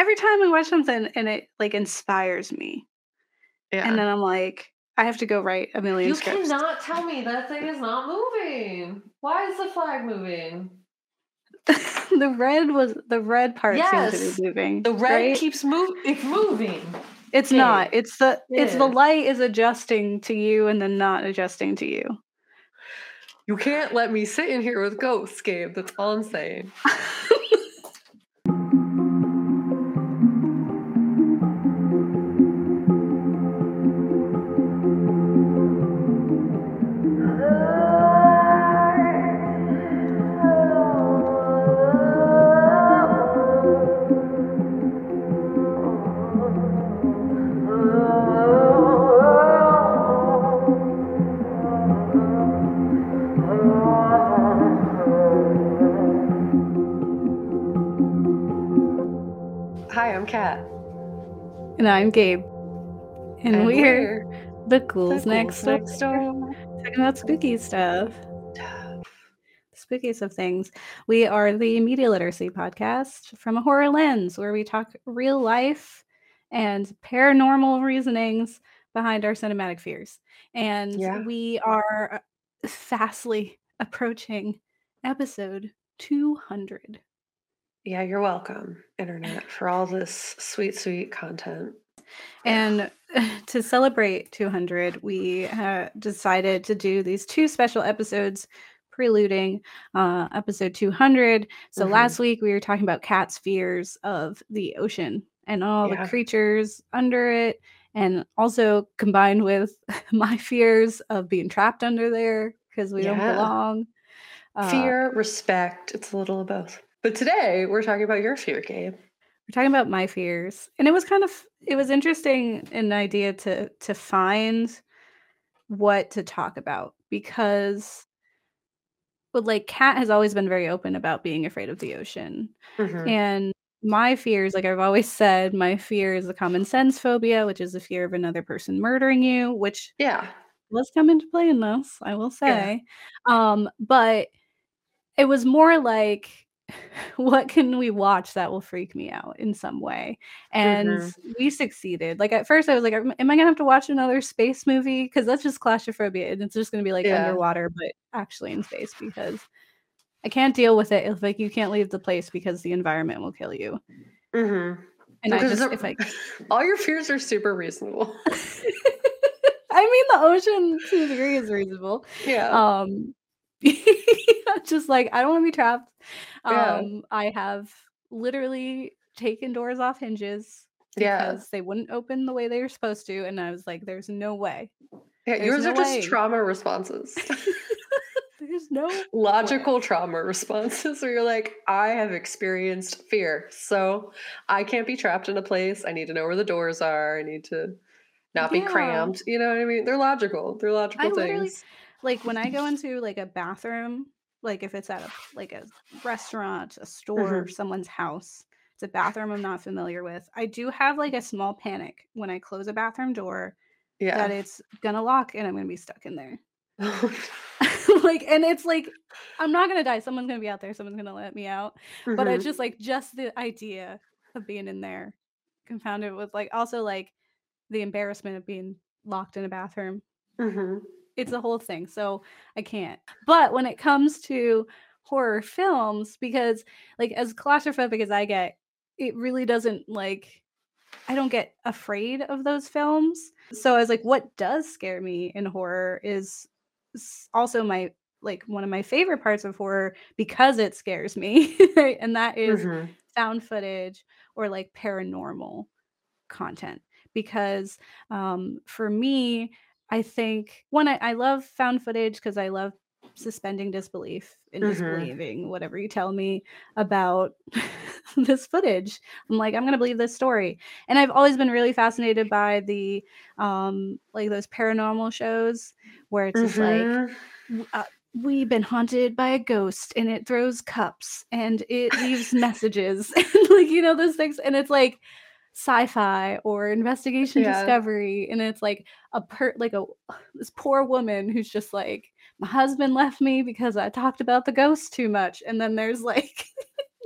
every time I watch something and it like inspires me, Yeah. and then I'm like, I have to go write a million you scripts. cannot tell me that thing is not moving. Why is the flag moving? the red was the red part seems to Yes, be moving. The red right? keeps moving. It's moving. It's Babe. not. It's the it's the light is adjusting to you and then not adjusting to you. You can't let me sit in here with ghosts, Gabe. That's all I'm saying. Kat. and I'm Gabe. And, And we're, the the ghouls next door. next door. Talking about spooky stuff. Spookiest of things. We are the media literacy podcast from a horror lens where we talk real life and paranormal reasonings behind our cinematic fears. And Yeah. we are fastly approaching episode 200. Yeah, you're welcome, Internet, for all this sweet, sweet content. And to celebrate 200, we uh, decided to do these two special episodes preluding uh, episode 200. So Mhm. last week we were talking about Kat's fears of the ocean and all Yeah. the creatures under it, and also combined with my fears of being trapped under there because we don't Yeah. belong. Uh, Fear, respect, it's a little of both. But today we're talking about your fear, Gabe. we're talking about my fears and it was kind of it was interesting an idea to to find what to talk about because but like kat has always been very open about being afraid of the ocean Mhm. and my fears like i've always said my fear is the common sense phobia which is the fear of another person murdering you which Yeah. does come into play in this i will Yeah. say um but it was more like what can we watch that will freak me out in some way and Mhm. we succeeded like at first i was like am i gonna have to watch another space movie because that's just claustrophobia and it's just gonna be like Yeah. underwater but actually in space because i can't deal with it if like you can't leave the place because the environment will kill you Mm-hmm. and i just if i all your fears are super reasonable. i mean the ocean to a degree is reasonable yeah. um just like i don't want to be trapped Yeah. um i have literally taken doors off hinges yeah. because they wouldn't open the way they were supposed to and i was like there's no way Yeah. there's Yours no are just way. trauma responses. there's no Logical trauma responses where you're like, I have experienced fear. So I can't be trapped in a place. I need to know where the doors are. I need to not be Yeah. crammed. You know what I mean? They're logical. They're logical I things. Like when i go into like a bathroom like if it's at a like a restaurant a store Mhm. someone's house it's a bathroom i'm not familiar with i do have like a small panic when i close a bathroom door that it's gonna lock and i'm gonna be stuck in there like and it's like i'm not gonna die someone's gonna be out there someone's gonna let me out but Mhm. it's just like just the idea of being in there confounded with like also like the embarrassment of being locked in a bathroom Mhm. It's a whole thing so i can't but when it comes to horror films because like as claustrophobic as i get it really doesn't like i don't get afraid of those films so i was like what does scare me in horror is also my like one of my favorite parts of horror because it scares me right? and that is Mhm. found footage or like paranormal content because um, for me i think one i, I love found footage because i love suspending disbelief and Mhm. disbelieving whatever you tell me about this footage i'm like i'm gonna believe this story and i've always been really fascinated by the um like those paranormal shows where it's just like Mhm. uh, we've been haunted by a ghost and it throws cups and it leaves messages and like you know those things and it's like sci-fi or investigation Yeah. discovery and it's like a per like a this poor woman who's just like my husband left me because i talked about the ghost too much and then there's like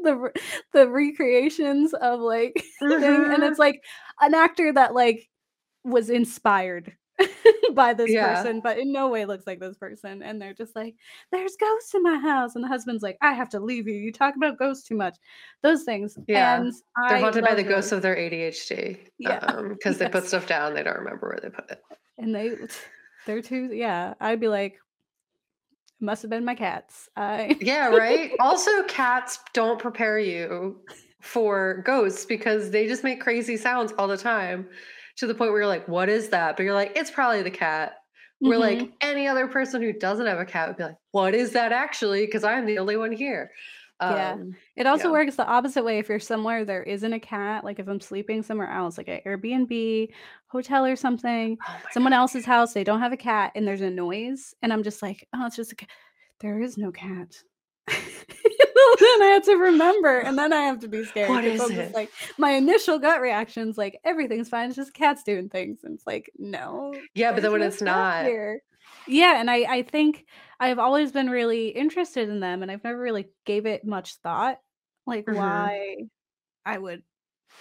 the the recreations of like mm-hmm. thing, and it's like an actor that like was inspired by this yeah. person, but in no way looks like this person. And they're just like, there's ghosts in my house. And the husband's like, I have to leave you. You talk about ghosts too much. Those things. Yeah. And they're haunted by the ghosts of their ADHD. Yeah. Because um, yes. they put stuff down, they don't remember where they put it. And they, they're too, yeah. I'd be like, must have been my cats. I yeah, right. also, cats don't prepare you for ghosts because they just make crazy sounds all the time to the point where you're like, what is that? But you're like, it's probably the cat. Mm-hmm. Where like any other person who doesn't have a cat would be like, what is that actually? Because I'm the only one here. yeah. Um, it also yeah. works the opposite way. If you're somewhere there isn't a cat, like if I'm sleeping somewhere else, like an Airbnb, hotel or something, oh someone God. else's house, they don't have a cat and there's a noise, and I'm just like, oh, it's just a cat. There is no cat. then I have to remember, and then I have to be scared. What is it? Like my initial gut reactions, like everything's fine. It's just cats doing things, and it's like no. Yeah, but then when it's not, here. yeah, and I I think I've always been really interested in them, and I've never really gave it much thought, like mm-hmm. why I would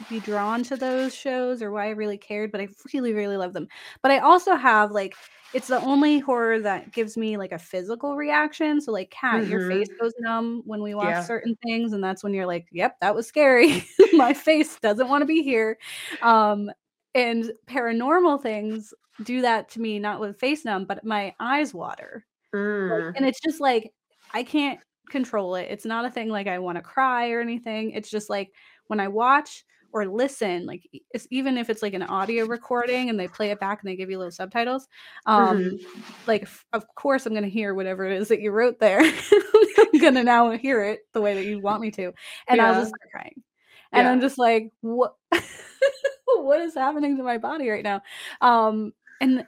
be drawn to those shows or why I really cared, but I really, really love them. But I also have like it's the only horror that gives me like a physical reaction. So like Kat, mm-hmm. your face goes numb when we watch yeah. certain things, and that's when you're like, Yep, that was scary. My face doesn't want to be here. Um, and paranormal things do that to me, not with face numb, but my eyes water. Mm. Like, and it's just like I can't control it. It's not a thing like I want to cry or anything. It's just like when I watch or listen like even if it's like an audio recording and they play it back and they give you little subtitles um mm-hmm. like of course i'm going to hear whatever it is that you wrote there i'm going to now hear it the way that you want me to and yeah. i'll just start crying and yeah. i'm just like what what is happening to my body right now um and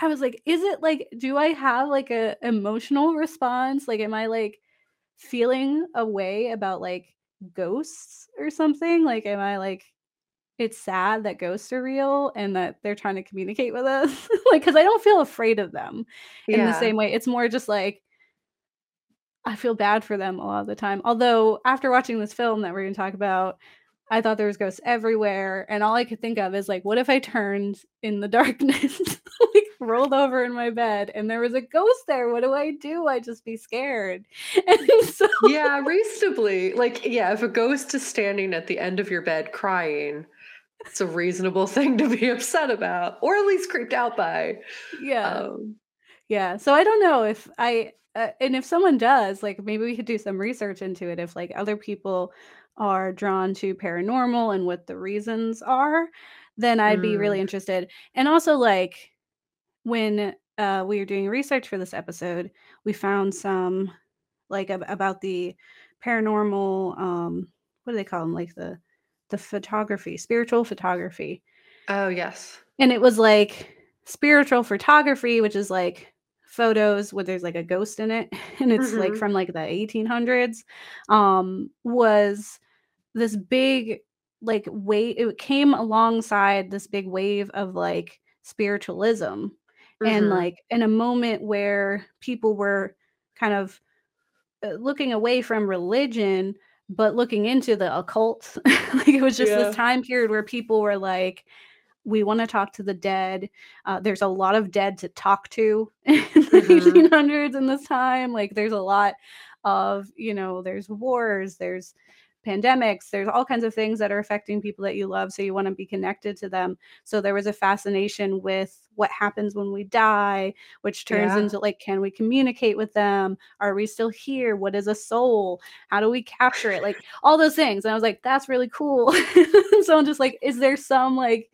i was like is it like do i have like a emotional response like am i like feeling a way about like ghosts or something? Like, am I like, it's sad that ghosts are real and that they're trying to communicate with us? like, because I don't feel afraid of them in the same way. It's more just like, I feel bad for them a lot of the time. Although, after watching this film that we're going to talk about, I thought there was ghosts everywhere, and all I could think of is like, what if I turned in the darkness, like rolled over in my bed, and there was a ghost there? What do I do? I just be scared. And so, yeah, reasonably, like, yeah, if a ghost is standing at the end of your bed crying, it's a reasonable thing to be upset about, or at least creeped out by. Yeah, um, yeah. So I don't know if I. Uh, and if someone does, like maybe we could do some research into it. If like other people are drawn to paranormal and what the reasons are, then I'd mm. be really mm. interested. And also, like, when uh, we were doing research for this episode, we found some, like, ab- about the paranormal, um, what do they call them? Like, the the photography, spiritual photography. Oh, yes. And it was like spiritual photography, which is like photos where there's like a ghost in it and it's mm-hmm. like from like the 1800s um was this big like wave it came alongside this big wave of like spiritualism mm-hmm. and like in a moment where people were kind of uh, looking away from religion but looking into the occult like it was just yeah. this time period where people were like we want to talk to the dead uh, there's a lot of dead to talk to in the mm-hmm. 1800s in this time like there's a lot of you know there's wars there's pandemics there's all kinds of things that are affecting people that you love so you want to be connected to them. So there was a fascination with what happens when we die which turns yeah. into like can we communicate with them? Are we still here? What is a soul? How do we capture it? Like all those things. And i was like that's really cool. So i'm just like is there some like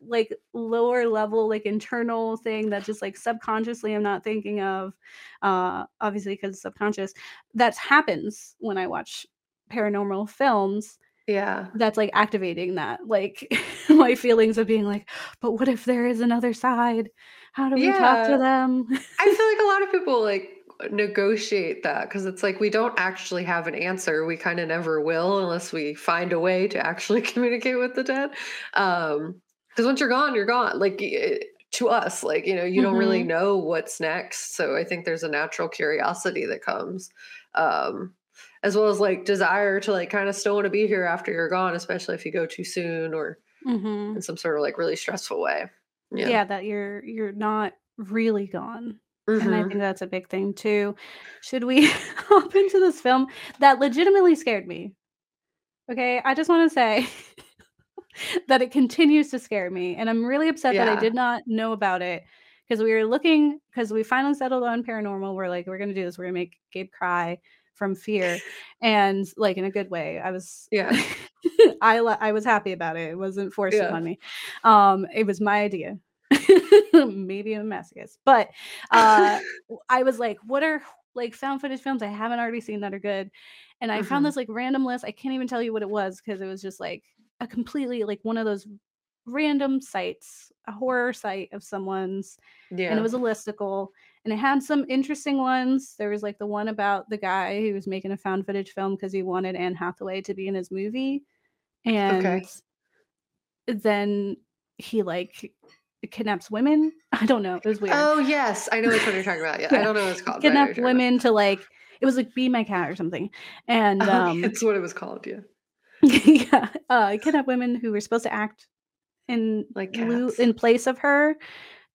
like lower level like internal thing that just like subconsciously i'm not thinking of? Uh obviously because subconscious. That happens when i watch paranormal films yeah that's like activating that like my feelings of being like but what if there is another side how do we yeah. talk to them i feel like a lot of people like negotiate that because it's like we don't actually have an answer we kind of never will unless we find a way to actually communicate with the dead um because once you're gone you're gone like to us like you know you mm-hmm. don't really mm-hmm. know what's next so i think there's a natural curiosity that comes um as well as like desire to like kind of still want to be here after you're gone, especially if you go too soon or Mhm. in some sort of like really stressful way. Yeah. Yeah. that you're you're not really gone. And I hmm think that's a big thing too. Should we hop into this film that legitimately scared me? Okay, I just want to say that it continues to scare me, and I'm really upset that I did not know about it because we were looking because we finally settled on paranormal. We're like, we're gonna do this. We're gonna make Gabe cry from fear, and like in a good way. I was, Yeah. I I was happy about it. It wasn't forced Yeah. upon me. Um, it was my idea. Maybe I'm a masochist, but uh, i was like, what are like found footage films I haven't already seen that are good? And I found Mhm. this like random list. I can't even tell you what it was because it was just like a completely like one of those random sites, a horror site of someone's, yeah. and it was a listicle. And it had some interesting ones. There was like the one about the guy who was making a found footage film because he wanted Anne Hathaway to be in his movie. And Okay. then he like kidnaps women. I don't know. It was weird. Oh yes, I know which one you're talking about. Yeah, I don't know what it's called. Kidnap you're about. women to like it was like be my cat or something. And Oh, um it's what it was called. Yeah, yeah, uh kidnap women who were supposed to act in like cats. in place of her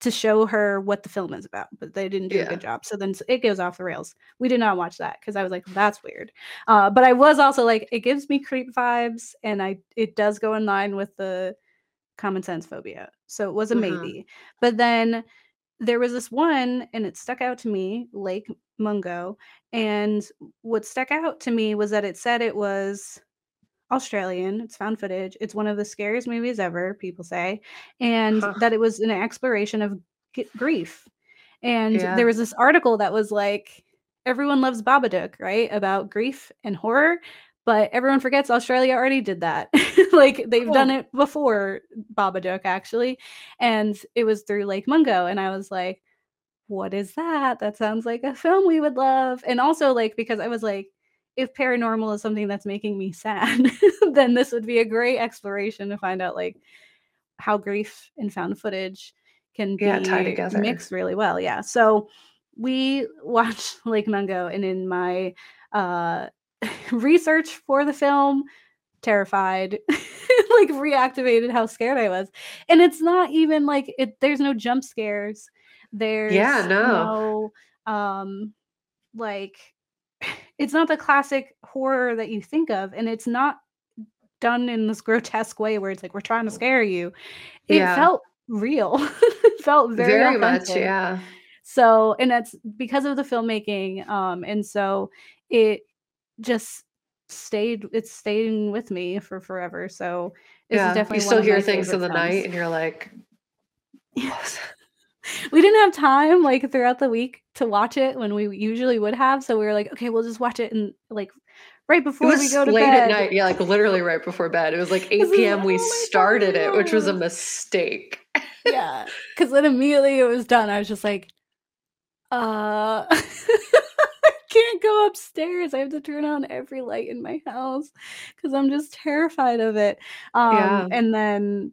to show her what the film is about, but they didn't do a good job. So then it goes off the rails. We did not watch that because I was like, that's weird. Uh, but I was also like, it gives me creep vibes, and I it does go in line with the common sense phobia. So it was a Mhm. maybe. But then there was this one, and it stuck out to me, Lake Mungo. And what stuck out to me was that it said it was Australian. It's found footage. It's one of the scariest movies ever, people say, and Huh. that it was an exploration of g- grief. And Yeah. there was this article that was like, everyone loves Babadook, right? About grief and horror. But everyone forgets Australia already did that. like they've done oh. it before Babadook, actually. And it was through Lake Mungo. And I was like, what is that? That sounds like a film we would love. And also, like, because I was like, if paranormal is something that's making me sad, then this would be a great exploration to find out like how grief and found footage can Yeah, tie be together. mixed really well. Yeah. So we watched Lake Mungo, and in my uh, research for the film, terrified, like reactivated how scared I was. And it's not even like it. There's no jump scares. There's Yeah, no. no um like it's not the classic horror that you think of and it's not done in this grotesque way where it's like we're trying to scare you it Yeah. felt real it felt very, Very, much. Yeah. so and that's because of the filmmaking um and so it just stayed it's staying with me for forever so Yeah. definitely You still hear things in the night, and you're like, Yes. we didn't have time like throughout the week to watch it when we usually would have so we were like okay we'll just watch it and like right before we go to late bed at night. Yeah, like literally right before bed. It was like 8 This is- p.m. we oh started God, it, which was a mistake. yeah because then immediately it was done i was just like uh i can't go upstairs i have to turn on every light in my house because i'm just terrified of it um Yeah. and then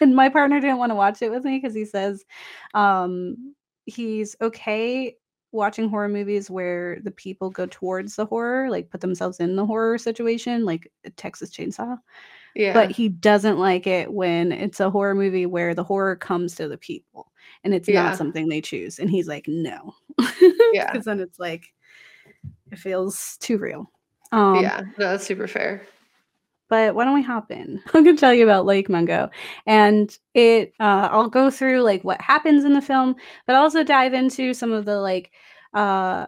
and my partner didn't want to watch it with me because he says um he's okay watching horror movies where the people go towards the horror like put themselves in the horror situation like texas chainsaw Yeah. but he doesn't like it when it's a horror movie where the horror comes to the people and it's Yeah. not something they choose and he's like no Yeah. because then it's like it feels too real um yeah. No, that's super fair. But why don't we hop in? I'm going to tell you about lake mungo. And it uh, i'll go through like what happens in the film but also dive into some of the like uh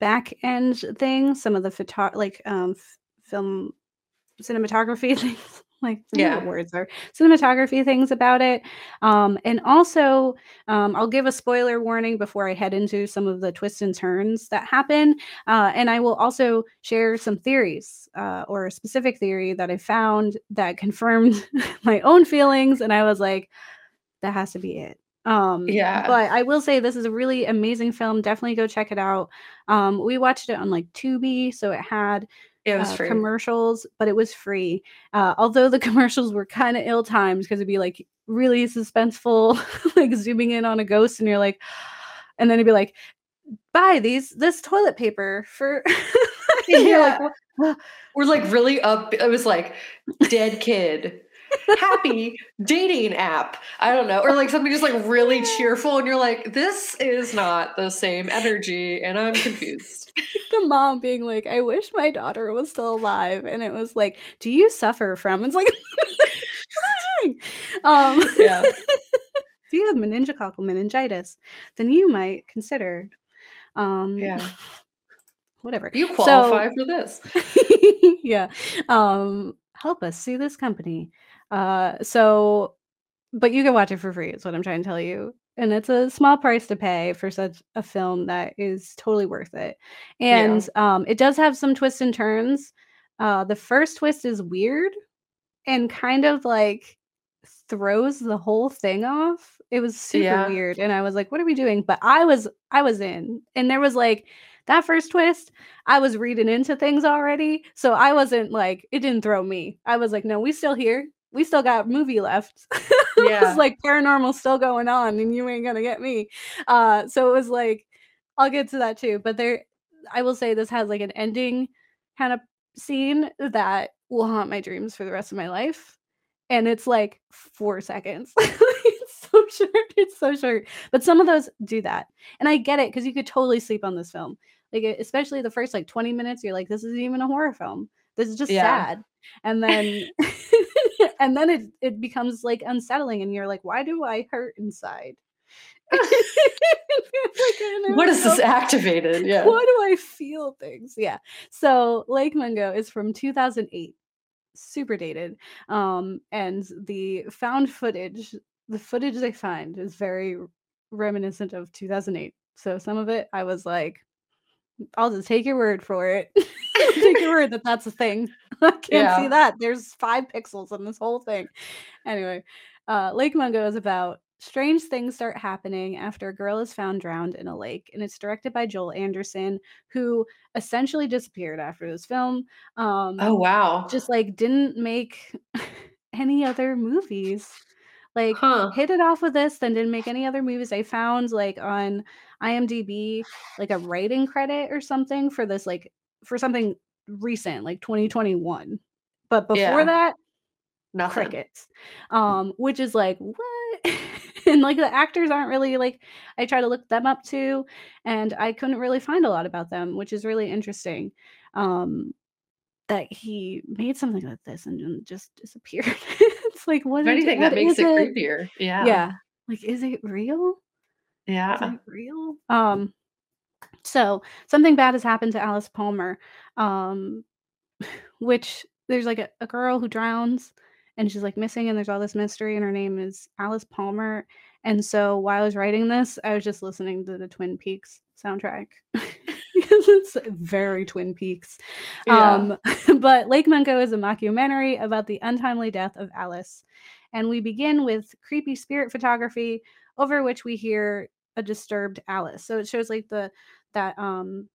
back end things some of the photo like um film cinematography things like Yeah. words are cinematography things about it um and also um i'll give a spoiler warning before i head into some of the twists and turns that happen uh, and i will also share some theories uh, or a specific theory that i found that confirmed my own feelings and i was like that has to be it um Yeah. but i will say this is a really amazing film definitely go check it out um we watched it on like tubi so it had It was uh, free. commercials, but it was free. Uh, although the commercials were kind of ill timed because it'd be like really suspenseful, like zooming in on a ghost, and you're like, and then it'd be like, buy these this toilet paper for yeah. Like, we're like really up. It was like dead kid, happy dating app. I don't know, or like something just like really cheerful, and you're like, this is not the same energy, and I'm confused. the mom being like, I wish my daughter was still alive, and it was like, do you suffer from? It's like, um, yeah. if you have meningococcal meningitis, then you might consider um yeah whatever you qualify so, for this yeah um help us sue this company uh so but you can watch it for free is what i'm trying to tell you and it's a small price to pay for such a film that is totally worth it and yeah. um it does have some twists and turns uh the first twist is weird and kind of like throws the whole thing off it was super yeah. weird and i was like what are we doing but i was i was in and there was like that first twist i was reading into things already so i wasn't like it didn't throw me i was like no we still here we still got movie left yeah it's like paranormal still going on and you ain't gonna get me uh so it was like i'll get to that too but there i will say this has like an ending kind of scene that will haunt my dreams for the rest of my life and it's like four seconds it's so short. It's so short. But some of those do that. And I get it because you could totally sleep on this film. Like especially the first like 20 minutes, you're like, this isn't even a horror film. This is just yeah. sad. And then and then it it becomes like unsettling and you're like, why do I hurt inside? like, what is this activated? Yeah. Why do I feel things? Yeah. So Lake Mungo is from 2008 super dated um and the found footage the footage they find is very reminiscent of 2008. So some of it, I was like, I'll just take your word for it. take your word that that's a thing. I can't yeah. see that. There's five pixels in this whole thing. Anyway, uh, Lake Mungo is about strange things start happening after a girl is found drowned in a lake, and it's directed by Joel Anderson, who essentially disappeared after this film. Um, oh wow! Just like didn't make any other movies like huh. hit it off with this, then didn't make any other movies. I found like on IMDb like a writing credit or something for this like for something recent, like 2021. But before yeah. that, nothing. Crickets. Um, which is like what? and like the actors aren't really like I try to look them up too, and I couldn't really find a lot about them, which is really interesting. Um, that he made something like this and just disappeared. it's like what? anything what that makes it, it creepier. Yeah. Yeah. Like, is it real? Yeah. Real? Um. So something bad has happened to Alice Palmer, um, which there's like a, a girl who drowns and she's like missing and there's all this mystery and her name is Alice Palmer. And so while I was writing this, I was just listening to the Twin Peaks soundtrack. it's very Twin Peaks. Yeah. Um, but Lake Mungo is a mockumentary about the untimely death of Alice. And we begin with creepy spirit photography, over which we hear a disturbed Alice. So it shows like the that um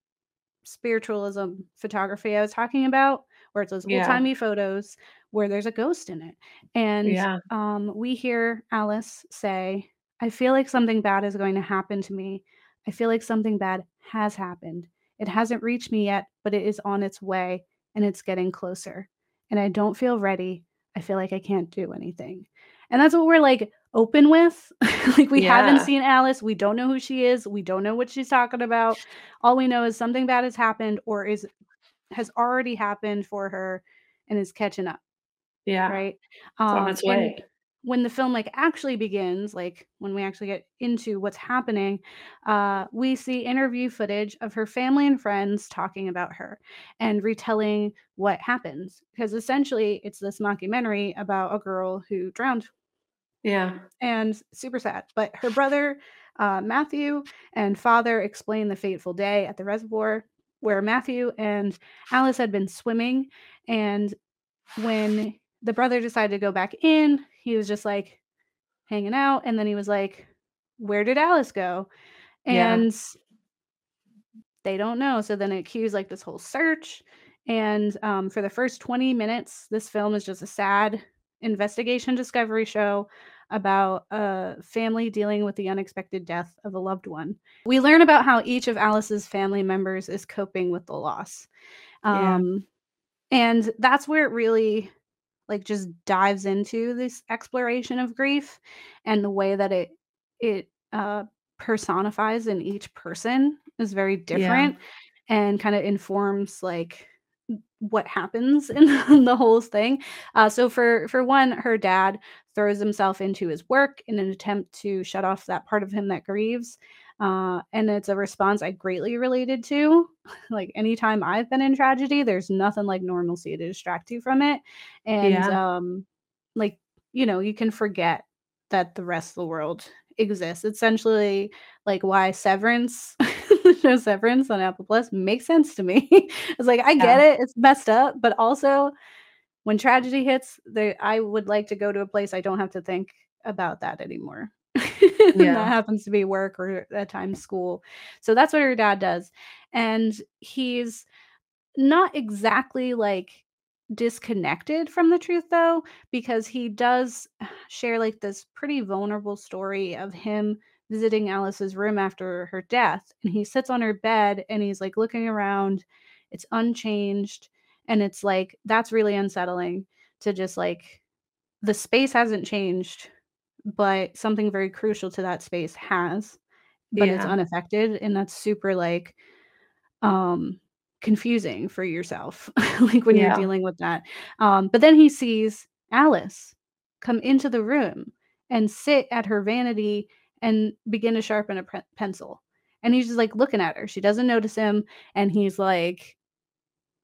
spiritualism photography I was talking about, where it's those old timey photos where there's a ghost in it. And yeah. um, we hear Alice say, I feel like something bad is going to happen to me. I feel like something bad has happened. It hasn't reached me yet, but it is on its way and it's getting closer. And I don't feel ready. I feel like I can't do anything. And that's what we're like open with. like we yeah. haven't seen Alice. We don't know who she is. We don't know what she's talking about. All we know is something bad has happened or is has already happened for her and is catching up. Yeah. Right. Um, on its way when the film like actually begins like when we actually get into what's happening uh we see interview footage of her family and friends talking about her and retelling what happens because essentially it's this mockumentary about a girl who drowned yeah and super sad but her brother uh, matthew and father explain the fateful day at the reservoir where matthew and alice had been swimming and when the brother decided to go back in he was just like hanging out and then he was like where did alice go and yeah. they don't know so then it cues like this whole search and um, for the first 20 minutes this film is just a sad investigation discovery show about a family dealing with the unexpected death of a loved one. We learn about how each of Alice's family members is coping with the loss. Yeah. Um, and that's where it really like just dives into this exploration of grief and the way that it it uh personifies in each person is very Yeah. different and kind of informs like what happens in the whole thing. Uh, so for for one, her dad throws himself into his work in an attempt to shut off that part of him that grieves. Uh, and it's a response I greatly related to. Like anytime I've been in tragedy, there's nothing like normalcy to distract you from it. And Yeah. um, like, you know, you can forget that the rest of the world exists. Essentially, like why Severance, show Severance on Apple Plus makes sense to me. It's like I get Yeah. it, it's messed up, but also when tragedy hits, the I would like to go to a place I don't have to think about that anymore. And that happens to be work or at times school. So that's what her dad does. And he's not exactly like disconnected from the truth though, because he does share like this pretty vulnerable story of him visiting Alice's room after her death. And he sits on her bed and he's like looking around. It's unchanged. And it's like, that's really unsettling to just like, the space hasn't changed, but something very crucial to that space has, but it's unaffected. And that's super like, um, confusing for yourself, like, when you're dealing with that. Um, but then he sees Alice come into the room and sit at her vanity and begin to sharpen a pen pencil. And he's just, like, looking at her. She doesn't notice him, and he's like,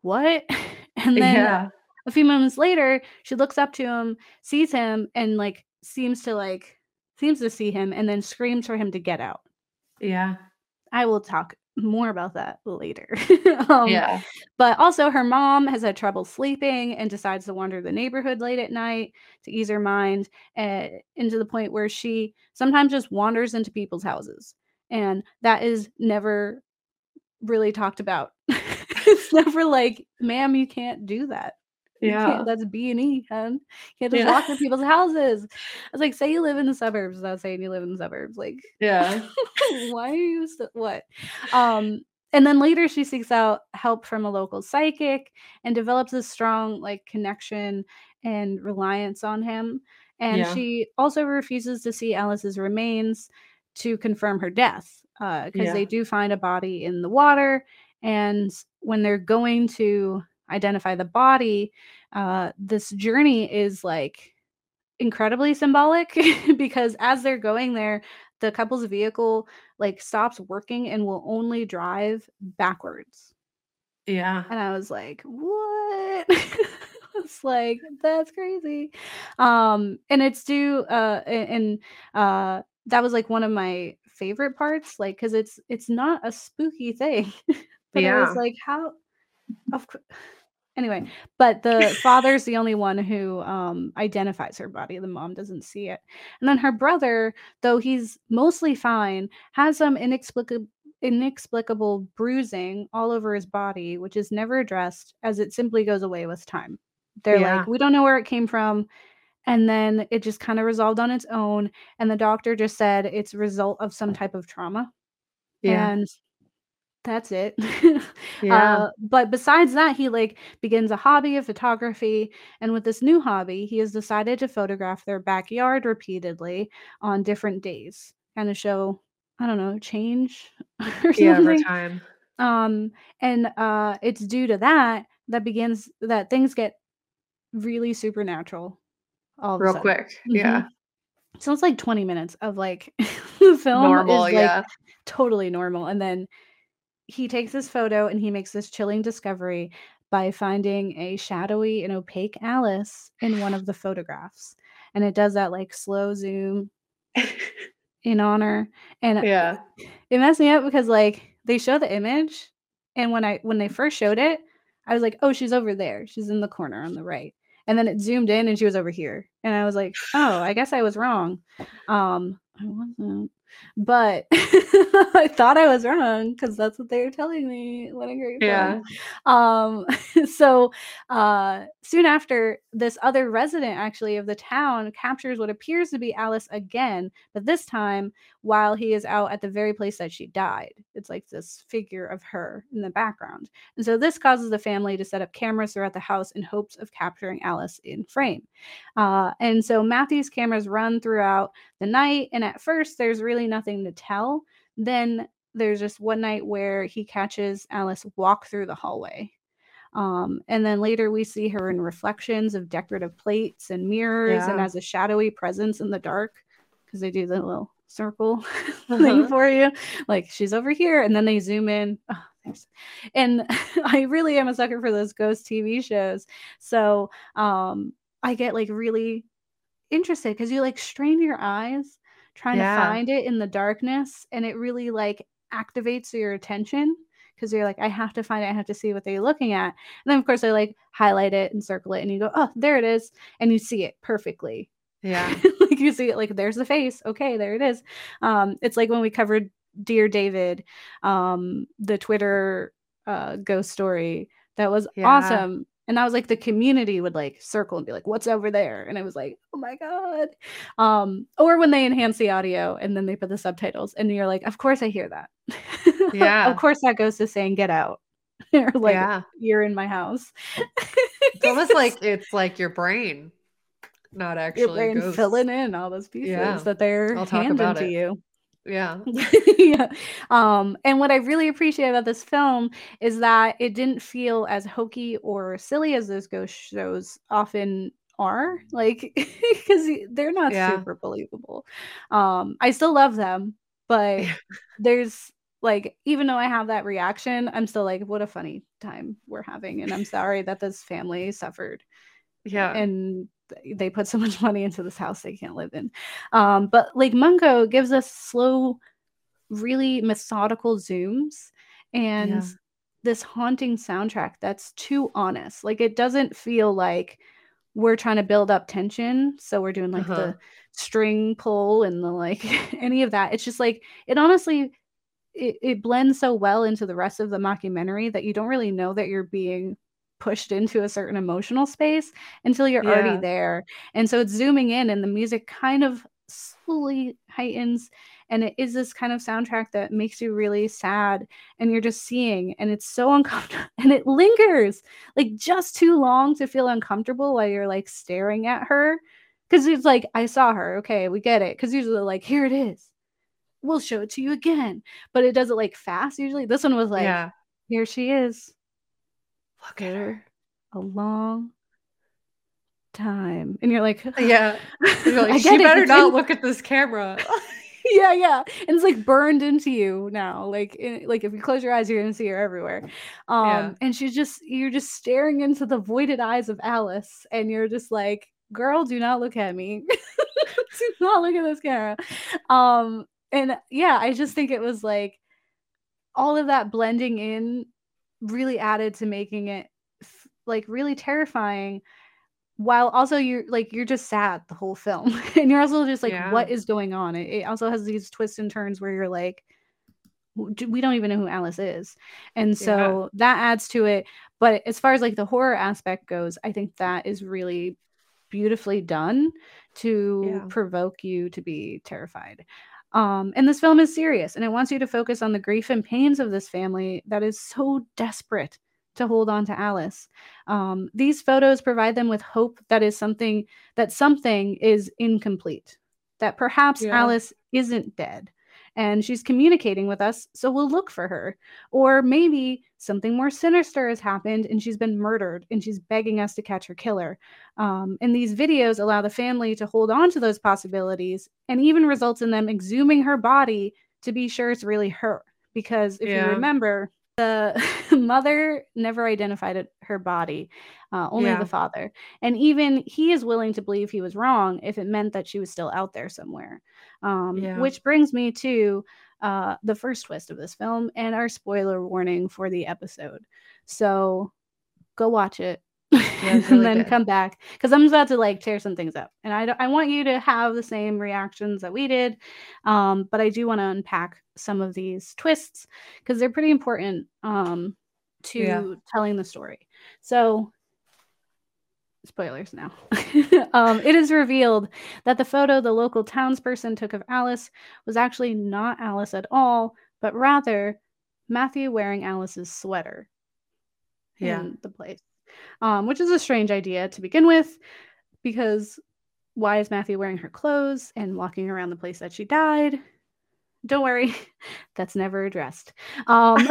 "What?" And then Yeah. a few moments later, she looks up to him, sees him, and, like, seems to, like seems to see him, and then screams for him to get out. Yeah. I will talk more about that later. Um, Yeah. but also her mom has had trouble sleeping and decides to wander the neighborhood late at night to ease her mind, eh, and to the point where she sometimes just wanders into people's houses, and that is never really talked about. It's never like, "Ma'am, you can't do that. Yeah. that's B&E, hun. You can't just Yeah. walk in people's houses." I was like, "Say you live in the suburbs without saying you live in the suburbs." Like, Yeah. why are you so what? Um, and then later she seeks out help from a local psychic and develops a strong, like, connection and reliance on him, and Yeah. she also refuses to see Alice's remains to confirm her death, because they Yeah. do find a body in the water, and when they're going to identify the body, uh, this journey is, like, incredibly symbolic because as they're going there, the couple's vehicle, like, stops working and will only drive backwards. Yeah. And I was like, "What?" It's like, "That's crazy." Um, and it's due, uh, and, uh, that was, like, one of my favorite parts, like, because it's it's not a spooky thing, but I was like, "How" of course. Anyway, but the father's the only one who, um, identifies her body, the mom doesn't see it. And then her brother, though he's mostly fine, has some inexplicab inexplicable bruising all over his body, which is never addressed as it simply goes away with time. They're Yeah. like, "We don't know where it came from," and then it just kinda resolved on its own, and the doctor just said it's a result of some type of trauma, Yeah. and that's it. Yeah. Uh, but besides that, he, like, begins a hobby of photography, and with this new hobby, he has decided to photograph their backyard repeatedly on different days, kinda show, I don't know, change or Yeah, over something. time. Um, and, uh, it's due to that, that begins that things get really supernatural all of Real quick. Mhm. Yeah. So it's like 20 minutes of, like the film Normal, is, like, yeah. totally normal, and then he takes this photo and he makes this chilling discovery by finding a shadowy and opaque Alice in one of the photographs, and it does that, like, slow zoom in honor. and Yeah. it messed me up because, like, they show the image, and when I when they first showed it, I was like, "Oh, she's over there. She's in the corner on the right." And then it zoomed in and she was over here, and I was like, "Oh, I guess I was wrong." Um, I wasn't. But I thought I was wrong because that's what they were telling me. What a great Yeah. film. Um, so uh, soon after, this other resident actually of the town captures what appears to be Alice again, but this time while he is out at the very place that she died. It's like this figure of her in the background. And so this causes the family to set up cameras throughout the house in hopes of capturing Alice in frame. Uh, and so Matthew's cameras run throughout the night. And at first, there's really nothing to tell. Then there's just one night where he catches Alice walk through the hallway. Um, and then later we see her in reflections of decorative plates and mirrors and as a shadowy presence in the dark because they do the little circle Uh-huh. thing for you. Like she's over here, and then they zoom in. Oh, thanks. And I really am a sucker for those ghost TV shows. So um, I get like really interested because you like strain your eyes trying Yeah. to find it in the darkness, and it really like activates your attention because you're like, I have to find it. I have to see what they're looking at. And then of course I like highlight it and circle it, and you go, oh, there it is, and you see it perfectly Yeah. like you see it like there's the face okay there it is um it's like when we covered dear david um the twitter uh ghost story that was Yeah. awesome and that was like the community would like circle and be like what's over there and it was like oh my god um or when they enhance the audio and then they put the subtitles and you're like of course i hear that Yeah. of course that goes to saying get out or like yeah. you're in my house It's almost like it's like your brain, not actually your brain ghosts. filling in all those pieces Yeah. that they're handing to it. you Yeah. yeah. Um, and what I really appreciate about this film is that it didn't feel as hokey or silly as those ghost shows often are. Like, because they're not Yeah. super believable. Um, I still love them, but there's like, even though I have that reaction, I'm still like, what a funny time we're having. And I'm sorry that this family suffered Yeah. and they put so much money into this house they can't live in. Um, but Lake Mungo gives us slow, really methodical zooms and Yeah. this haunting soundtrack that's too honest. Like it doesn't feel like we're trying to build up tension. So we're doing like Uh-huh. the string pull and the like any of that. It's just like it honestly it, it blends so well into the rest of the mockumentary that you don't really know that you're being pushed into a certain emotional space until you're Yeah. already there. And so it's zooming in and the music kind of slowly heightens and it is this kind of soundtrack that makes you really sad and you're just seeing and it's so uncomfortable and it lingers like just too long to feel uncomfortable while you're like staring at her because it's like I saw her okay we get it because usually like here it is we'll show it to you again but it does it like fast usually this one was like yeah. here she is Look at her. a long time and you're like Yeah. You're like, she better not look at this camera. yeah yeah and it's like burned into you now like in, like if you close your eyes you're gonna see her everywhere um Yeah. and she's just you're just staring into the voided eyes of alice and you're just like girl do not look at me do not look at this camera um and yeah i just think it was like all of that blending in really added to making it like really terrifying while also you're like you're just sad the whole film. And you're also just like Yeah. what is going on? It, it also has these twists and turns where you're like we don't even know who alice is. And so that adds to it. But as far as like the horror aspect goes i think that is really beautifully done to Yeah. provoke you to be terrified um, and this film is serious and it wants you to focus on the grief and pains of this family that is so desperate to hold on to Alice. Um, these photos provide them with hope that is something that something is incomplete, that perhaps Yeah. Alice isn't dead and she's communicating with us, so we'll look for her. Or maybe something more sinister has happened and she's been murdered and she's begging us to catch her killer. Um, and these videos allow the family to hold on to those possibilities and even results in them exhuming her body to be sure it's really her. Because if Yeah. you remember, the mother never identified it, her body, uh, only Yeah. the father. And even he is willing to believe he was wrong if it meant that she was still out there somewhere. Um, Yeah. Which brings me to uh, the first twist of this film and our spoiler warning for the episode. So go watch it. and really then good. come back because I'm about to like tear some things up, and I don't, I want you to have the same reactions that we did, um, but I do want to unpack some of these twists because they're pretty important um, to Yeah. telling the story. So, spoilers now. um, it is revealed that the photo the local townsperson took of Alice was actually not Alice at all, but rather Matthew wearing Alice's sweater Yeah. in the place, um, which is a strange idea to begin with, because why is Matthew wearing her clothes and walking around the place that she died? Don't worry, that's never addressed. Um,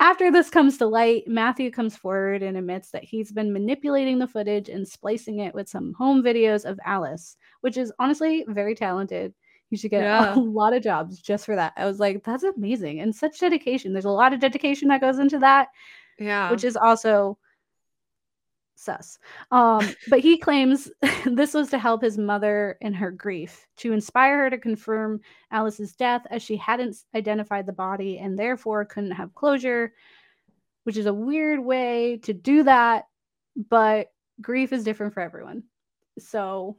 after this comes to light, Matthew comes forward and admits that he's been manipulating the footage and splicing it with some home videos of Alice, which is honestly very talented. You should get Yeah. a lot of jobs just for that. I was like, that's amazing and such dedication. There's a lot of dedication that goes into that, yeah. which is also sus. Um, but he claims this was to help his mother in her grief, to inspire her to confirm Alice's death as she hadn't identified the body and therefore couldn't have closure, which is a weird way to do that, but grief is different for everyone. So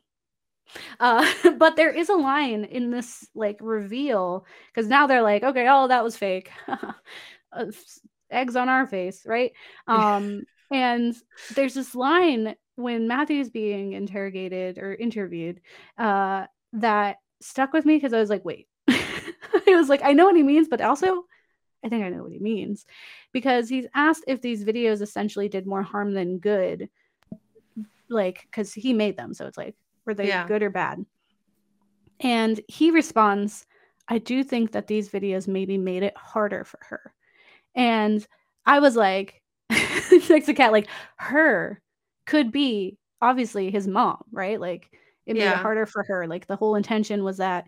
uh but there is a line in this like reveal because now they're like okay oh that was fake Uh, eggs on our face right um and there's this line when Matthew's being interrogated or interviewed uh, that stuck with me because I was like, wait. I was like, I know what he means, but also I think I know what he means because he's asked if these videos essentially did more harm than good, like, because he made them. So it's like, were they Yeah. good or bad? And he responds, I do think that these videos maybe made it harder for her. And I was like, next to Kat, like her could be obviously his mom, right? Like it made it harder for her. Like the whole intention was that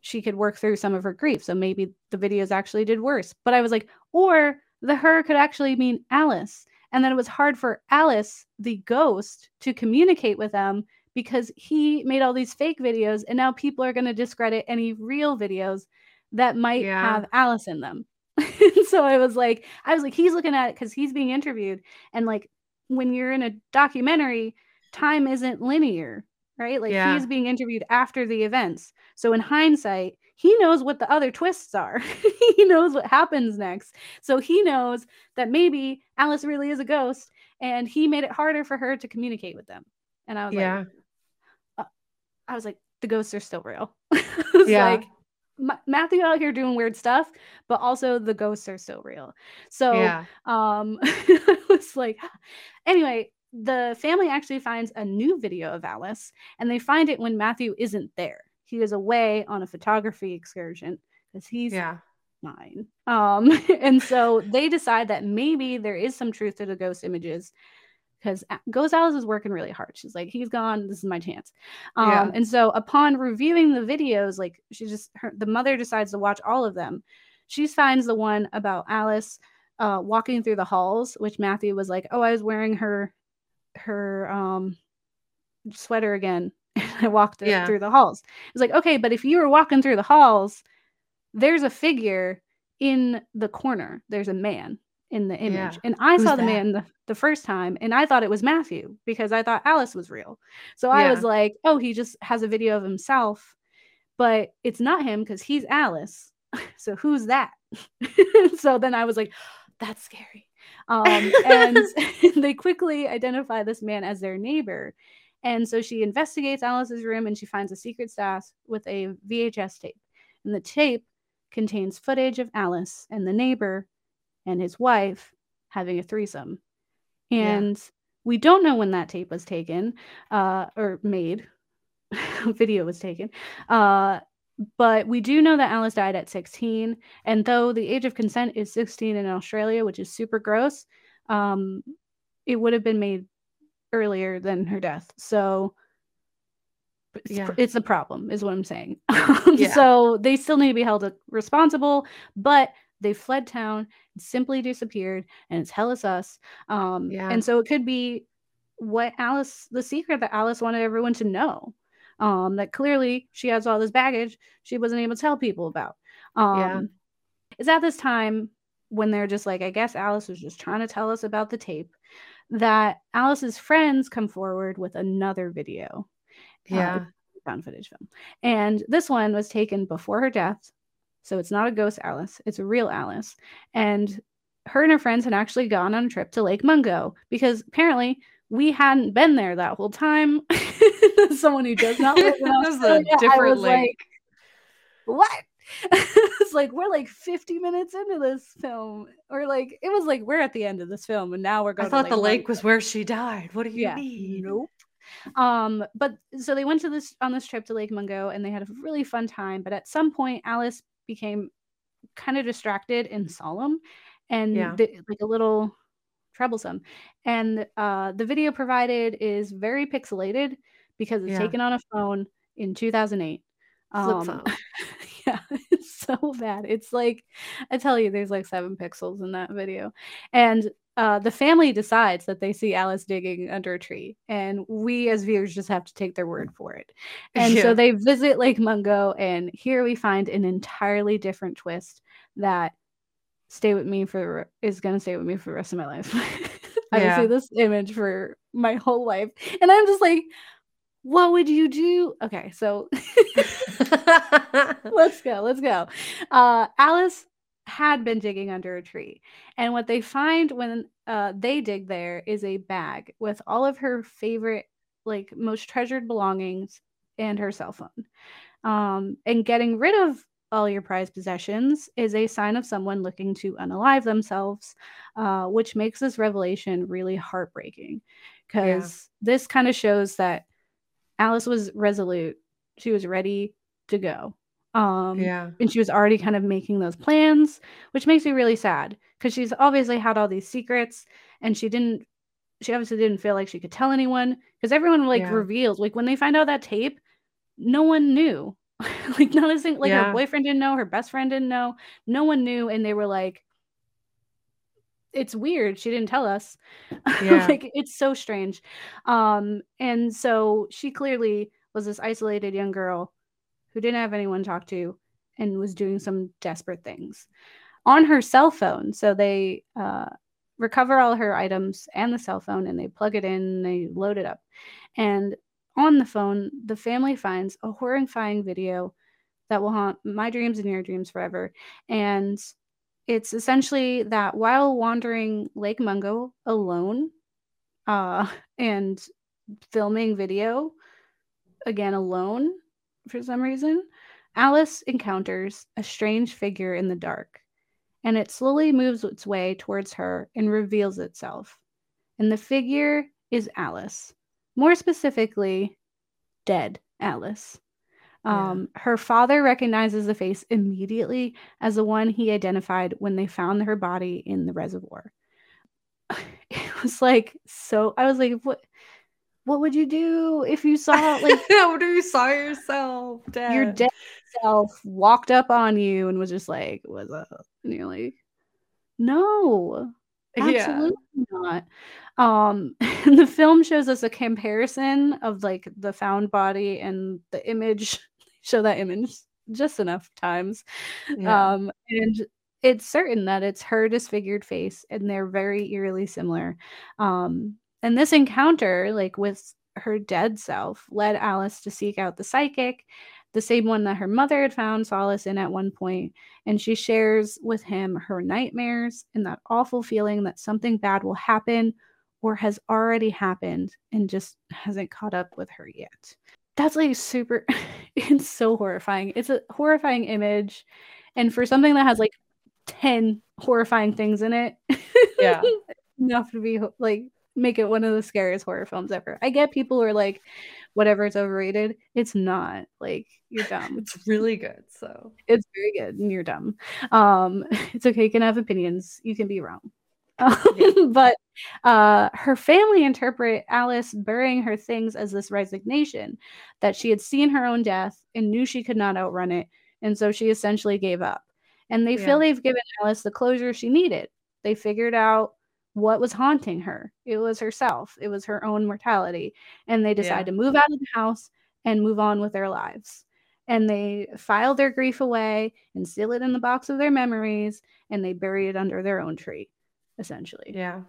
she could work through some of her grief. So maybe the videos actually did worse. But I was like, or the her could actually mean Alice. And then it was hard for Alice, the ghost, to communicate with them because he made all these fake videos and now people are going to discredit any real videos that might Yeah. have Alice in them. so I was like, I was like, he's looking at it because he's being interviewed. And like when you're in a documentary, time isn't linear, right? Like Yeah. he's being interviewed after the events. So in hindsight, he knows what the other twists are. he knows what happens next. So he knows that maybe Alice really is a ghost and he made it harder for her to communicate with them. And I was Yeah. like, I was like, the ghosts are still real. Yeah. like Ma- Matthew out here doing weird stuff, but also the ghosts are still real. So yeah. um I was like anyway, the family actually finds a new video of Alice and they find it when Matthew isn't there. He is away on a photography excursion because he's Yeah. nine. Um, and so they decide that maybe there is some truth to the ghost images because Alice is working really hard. She's like, he's gone. This is my chance. Um, Yeah. and so upon reviewing the videos, like she just her the mother decides to watch all of them. She finds the one about Alice uh walking through the halls, which Matthew was like, Oh, I was wearing her her um sweater again. I walked Yeah. through the halls. It's like, okay, but if you were walking through the halls, there's a figure in the corner. There's a man in the image. Yeah. And I Who's saw the that? man the, the first time and I thought it was Matthew because I thought Alice was real. So I was like, oh, he just has a video of himself, but it's not him because he's Alice. so who's that? so then I was like, that's scary. Um, and they quickly identify this man as their neighbor. And so she investigates Alice's room and she finds a secret stash with a VHS tape. And the tape contains footage of Alice and the neighbor and his wife having a threesome. Yeah. And we don't know when that tape was taken uh, or made. Video was taken. Uh, but we do know that Alice died at 16. And though the age of consent is 16 in Australia, which is super gross, um, it would have been made earlier than her death. So it's, Yeah. it's a problem, is what I'm saying. Yeah. So they still need to be held responsible, but they fled town, simply disappeared, and it's hella sus. Um, Yeah. And so it could be what Alice, the secret that Alice wanted everyone to know. Um, that clearly she has all this baggage she wasn't able to tell people about. Um, Yeah. It's at this time when they're just like, I guess Alice was just trying to tell us about the tape, that Alice's friends come forward with another video. Uh, yeah. Uh, found footage film. And this one was taken before her death. So it's not a ghost Alice, it's a real Alice. And her and her friends had actually gone on a trip to Lake Mungo because apparently we hadn't been there that whole time. Someone who does not live in Australia, different I was lake. like, what? it's like we're like 50 minutes into this film, or like it was like we're at the end of this film, and now we're going. I thought the lake was where she died. What do you yeah. mean? Nope. Um, but so they went to this on this trip to Lake Mungo, and they had a really fun time. But at some point, Alice became kind of distracted and solemn, and yeah. the, like a little troublesome. And uh, the video provided is very pixelated because it's yeah. taken on a phone in 2008. Um, Flip phone. yeah, it's so bad. It's like I tell you, there's like seven pixels in that video, and uh, the family decides that they see Alice digging under a tree, and we as viewers just have to take their word for it. And yeah. so they visit Lake Mungo, and here we find an entirely different twist that stay with me for is gonna stay with me for the rest of my life. I yeah. see this image for my whole life, and I'm just like, what would you do? Okay, so let's go. Let's go. Uh, Alice had been digging under a tree, and what they find when uh, they dig there is a bag with all of her favorite, like most treasured belongings and her cell phone. Um, and getting rid of all your prized possessions is a sign of someone looking to unalive themselves, uh, which makes this revelation really heartbreaking because yeah. this kind of shows that Alice was resolute. She was ready to go. Um, yeah. And she was already kind of making those plans, which makes me really sad because she's obviously had all these secrets and she didn't, she obviously didn't feel like she could tell anyone because everyone like yeah. reveals, like when they find out that tape, no one knew like not a single like yeah. her boyfriend didn't know, her best friend didn't know, no one knew, and they were like, "It's weird. She didn't tell us." Yeah. like it's so strange. Um, and so she clearly was this isolated young girl who didn't have anyone to talk to and was doing some desperate things on her cell phone. So they uh, recover all her items and the cell phone, and they plug it in, they load it up, and on the phone, the family finds a horrifying video that will haunt my dreams and your dreams forever. And it's essentially that while wandering Lake Mungo alone uh, and filming video, again alone for some reason, Alice encounters a strange figure in the dark. And it slowly moves its way towards her and reveals itself. And the figure is Alice more specifically, dead Alice. Um, yeah. Her father recognizes the face immediately as the one he identified when they found her body in the reservoir. It was like so. I was like, "What? What would you do if you saw like what if you saw yourself dead? Your dead self walked up on you and was just like, "What's up?" And you're like, "No, absolutely yeah. not." Um, the film shows us a comparison of like the found body and the image. Show that image just enough times. Yeah. Um, and it's certain that it's her disfigured face and they're very eerily similar. Um, and this encounter, like with her dead self, led Alice to seek out the psychic, the same one that her mother had found solace in at one point, and she shares with him her nightmares and that awful feeling that something bad will happen or has already happened and just hasn't caught up with her yet. That's like super, it's so horrifying. It's a horrifying image. And for something that has like 10 horrifying things in it, yeah, enough to be like, make it one of the scariest horror films ever. I get people who are like, whatever, it's overrated. It's not. Like, you're dumb. it's really good. So it's very good and you're dumb. Um, it's okay. You can have opinions. You can be wrong. but uh, her family interpret Alice burying her things as this resignation that she had seen her own death and knew she could not outrun it, and so she essentially gave up. And they yeah. feel they've given Alice the closure she needed. They figured out what was haunting her. It was herself. It was her own mortality, and they decide yeah. to move out of the house and move on with their lives. and they file their grief away and seal it in the box of their memories and they bury it under their own tree essentially Yeah.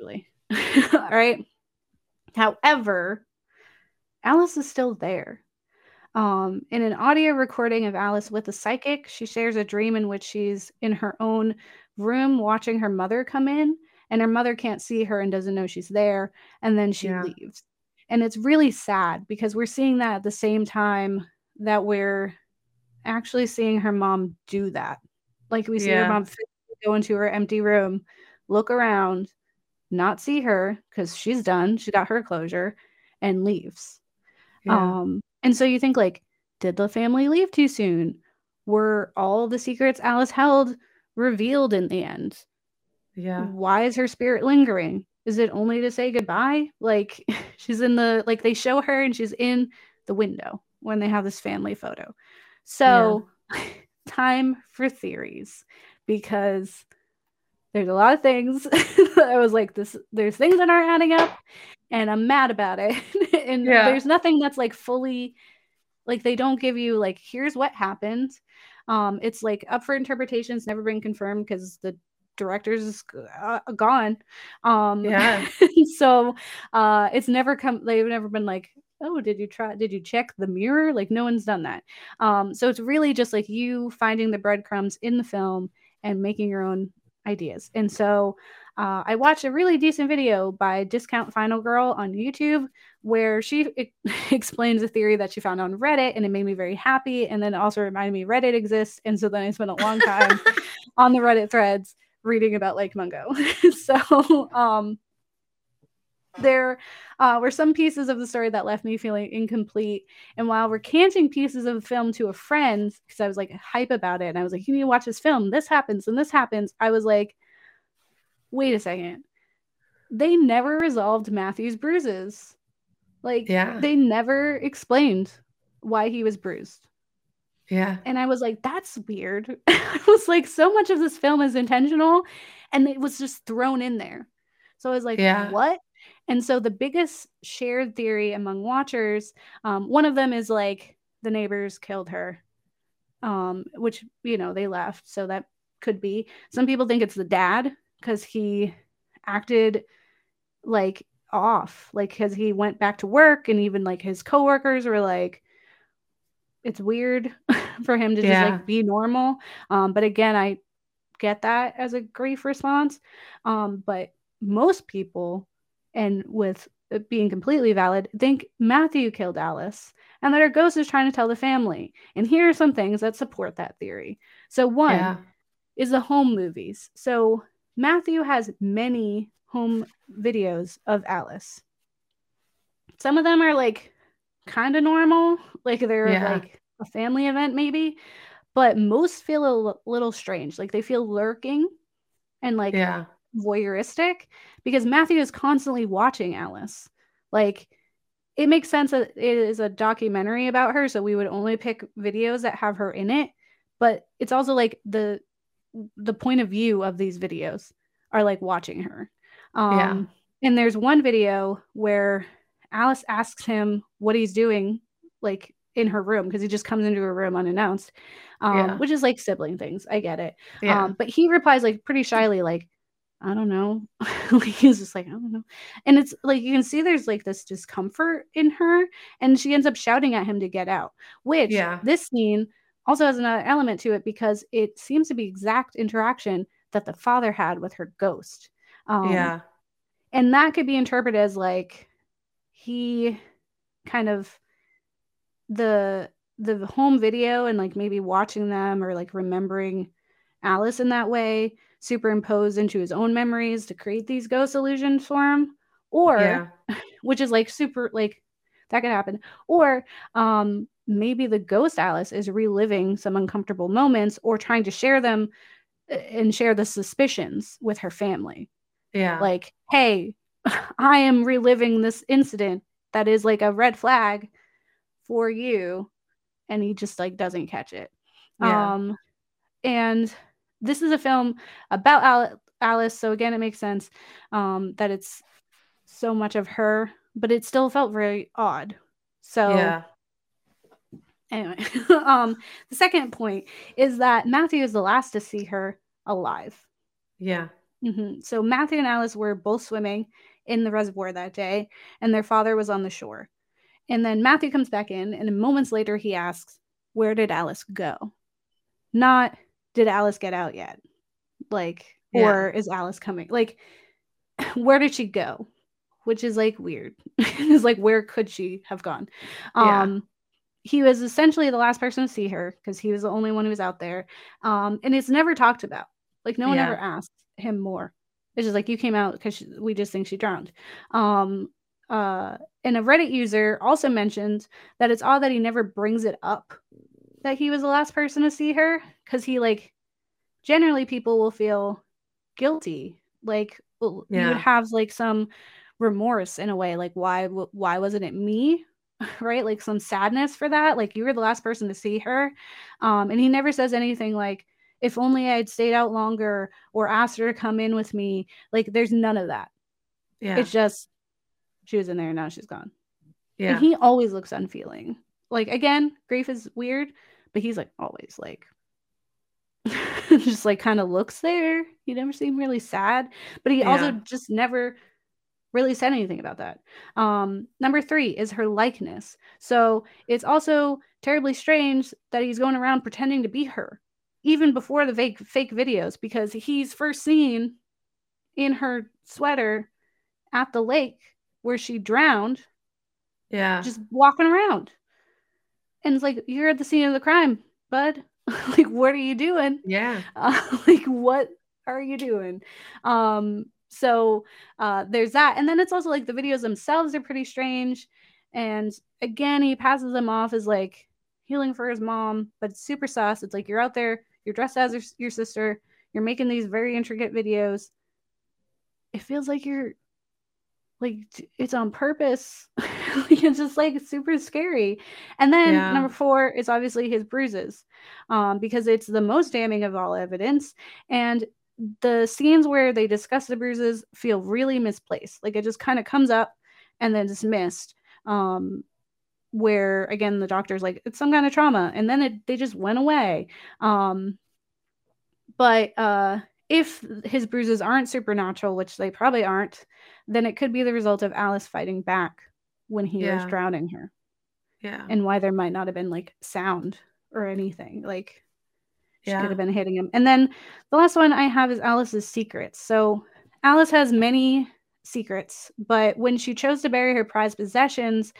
really all right however alice is still there um, in an audio recording of alice with a psychic she shares a dream in which she's in her own room watching her mother come in and her mother can't see her and doesn't know she's there and then she Yeah. leaves and it's really sad because we're seeing that at the same time that we're actually seeing her mom do that like we see Yeah. her mom go into her empty room look around not see her because she's done she got her closure and leaves Yeah. um and so you think like did the family leave too soon were all the secrets alice held revealed in the end yeah. why is her spirit lingering? Is it only to say goodbye? Like she's in the like they show her and she's in the window when they have this family photo. So time for theories because there's a lot of things. I was like this there's things that aren't adding up and i'm mad about it. And Yeah. there's nothing that's like fully like they don't give you like here's what happened. Um it's like up for interpretation. It's never been confirmed because the director's is uh, gone. Um Yeah. so uh it's never come they've never been like oh did you try did you check the mirror? Like no one's done that. Um so it's really just like you finding the breadcrumbs in the film and making your own ideas. And so uh, I watched a really decent video by Discount Final Girl on YouTube where she e- explains a theory that she found on Reddit, and it made me very happy. And then also reminded me Reddit exists, and so then I spent a long time on the Reddit threads reading about Lake Mungo. so um, there uh, were some pieces of the story that left me feeling incomplete. And while recanting pieces of the film to a friend, because I was like hype about it, and I was like, "You need to watch this film. This happens, and this happens." I was like wait a second. They never resolved Matthew's bruises. Like, Yeah. they never explained why he was bruised. Yeah. And I was like, that's weird. I was like, so much of this film is intentional and it was just thrown in there. So I was like, Yeah. what? And so the biggest shared theory among watchers, um, one of them is like the neighbors killed her, um, which, you know, they left. So that could be. Some people think it's the dad because he acted like off, like because he went back to work and even like his coworkers were like, it's weird for him to just like be normal. Um, but again, I get that as a grief response. Um, but most people, and with it being completely valid, think Matthew killed Alice and that her ghost is trying to tell the family. And here are some things that support that theory. So, one Yeah. is the home movies. So, Matthew has many home videos of Alice. Some of them are like kind of normal, like they're Yeah. like a family event, maybe, but most feel a l- little strange. Like they feel lurking and like Yeah. voyeuristic because Matthew is constantly watching Alice. Like it makes sense that it is a documentary about her, so we would only pick videos that have her in it. But it's also like the the point of view of these videos are like watching her. Um Yeah. and there's one video where Alice asks him what he's doing like in her room because he just comes into her room unannounced. Um, Yeah. which is like sibling things. I get it. Yeah. Um, but he replies like pretty shyly, like, I don't know. He's just like, I don't know. And it's like you can see there's like this discomfort in her, and she ends up shouting at him to get out. Which Yeah. this scene also has another element to it because it seems to be exact interaction that the father had with her ghost. Um, yeah. and that could be interpreted as like he kind of the the home video and like maybe watching them or like remembering Alice in that way superimposed into his own memories to create these ghost illusions for him or Yeah. which is like super like that could happen or um maybe the ghost Alice is reliving some uncomfortable moments or trying to share them uh, and share the suspicions with her family Yeah. like hey i am reliving this incident that is like a red flag for you and he just like doesn't catch it Yeah. um and this is a film about Al- alice so again it makes sense um that it's so much of her but it still felt very odd so yeah. Anyway, um, the second point is that Matthew is the last to see her alive. Yeah. Mm-hmm. So Matthew and Alice were both swimming in the reservoir that day, and their father was on the shore. And then Matthew comes back in, and moments later he asks, Where did Alice go? Not, Did Alice get out yet? Like, Yeah. or is Alice coming? Like, where did she go? Which is like weird. it's like, where could she have gone? Yeah. Um, he was essentially the last person to see her because he was the only one who was out there. Um, and it's never talked about. Like, no one Yeah. ever asked him more. It's just like you came out because we just think she drowned. Um, uh, and a Reddit user also mentioned that it's odd that he never brings it up that he was the last person to see her because he like generally people will feel guilty. Like well, you would have like some remorse in a way like why why wasn't it me? Right? Like some sadness for that. Like you were the last person to see her. Um and he never says anything like if only i'd stayed out longer or asked her to come in with me like there's none of that Yeah. it's just she was in there and now she's gone yeah. and he always looks unfeeling. Like again, grief is weird, but he's like always like just like kind of looks there. He never seemed really sad, but he also just never really said anything about that. Um number 3 is her likeness. So it's also terribly strange that he's going around pretending to be her even before the fake fake videos because he's first seen in her sweater at the lake where she drowned yeah. just walking around. And it's like, you're at the scene of the crime, bud. like, what are you doing? yeah. Uh, like, what are you doing? Um, so uh, there's that. And then it's also like the videos themselves are pretty strange. And again, he passes them off as like healing for his mom, but super sus. It's like you're out there, you're dressed as your, sister, you're making these very intricate videos. It feels like you're like it's on purpose. It's just like super scary. And then Yeah. number four is obviously his bruises, um, because it's the most damning of all evidence. And the scenes where they discuss the bruises feel really misplaced. Like it just kind of comes up and then dismissed. Um, where again the doctor's like it's some kind of trauma, and then it they just went away. Um, but uh, if his bruises aren't supernatural, which they probably aren't, then it could be the result of Alice fighting back when he was drowning her, Yeah. and why there might not have been like sound or anything. Like she Yeah. could have been hitting him. And then the last one I have is Alice's secrets. So Alice has many secrets, but when she chose to bury her prized possessions,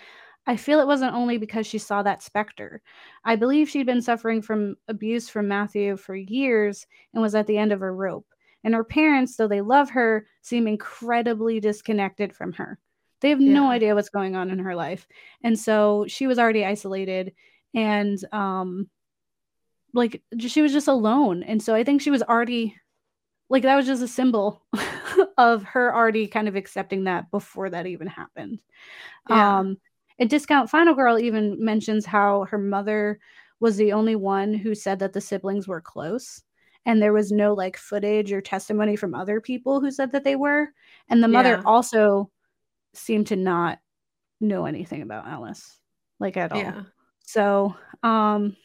I feel it wasn't only because she saw that specter. I believe she'd been suffering from abuse from Matthew for years and was at the end of her rope. And her parents, though they love her, seem incredibly disconnected from her. They have no idea what's going on in her life. And so she was already isolated and um like she was just alone. And so I think she was already like that was just a symbol of her already kind of accepting that before that even happened. Yeah. Um and Discount Final Girl even mentions how her mother was the only one who said that the siblings were close. And there was no like footage or testimony from other people who said that they were. And the mother Yeah. also seemed to not know anything about Alice, like at all. Yeah. So, um,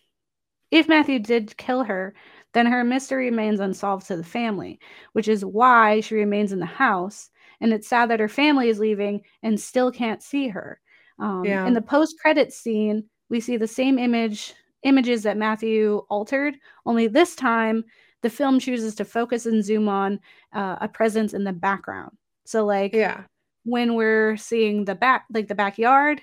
if Matthew did kill her, then her mystery remains unsolved to the family, which is why she remains in the house. And it's sad that her family is leaving and still can't see her. Um, Yeah. In the post-credits scene, we see the same image images that Matthew altered, only this time the film chooses to focus and zoom on uh, a presence in the background. So, like, Yeah. when we're seeing the back like the backyard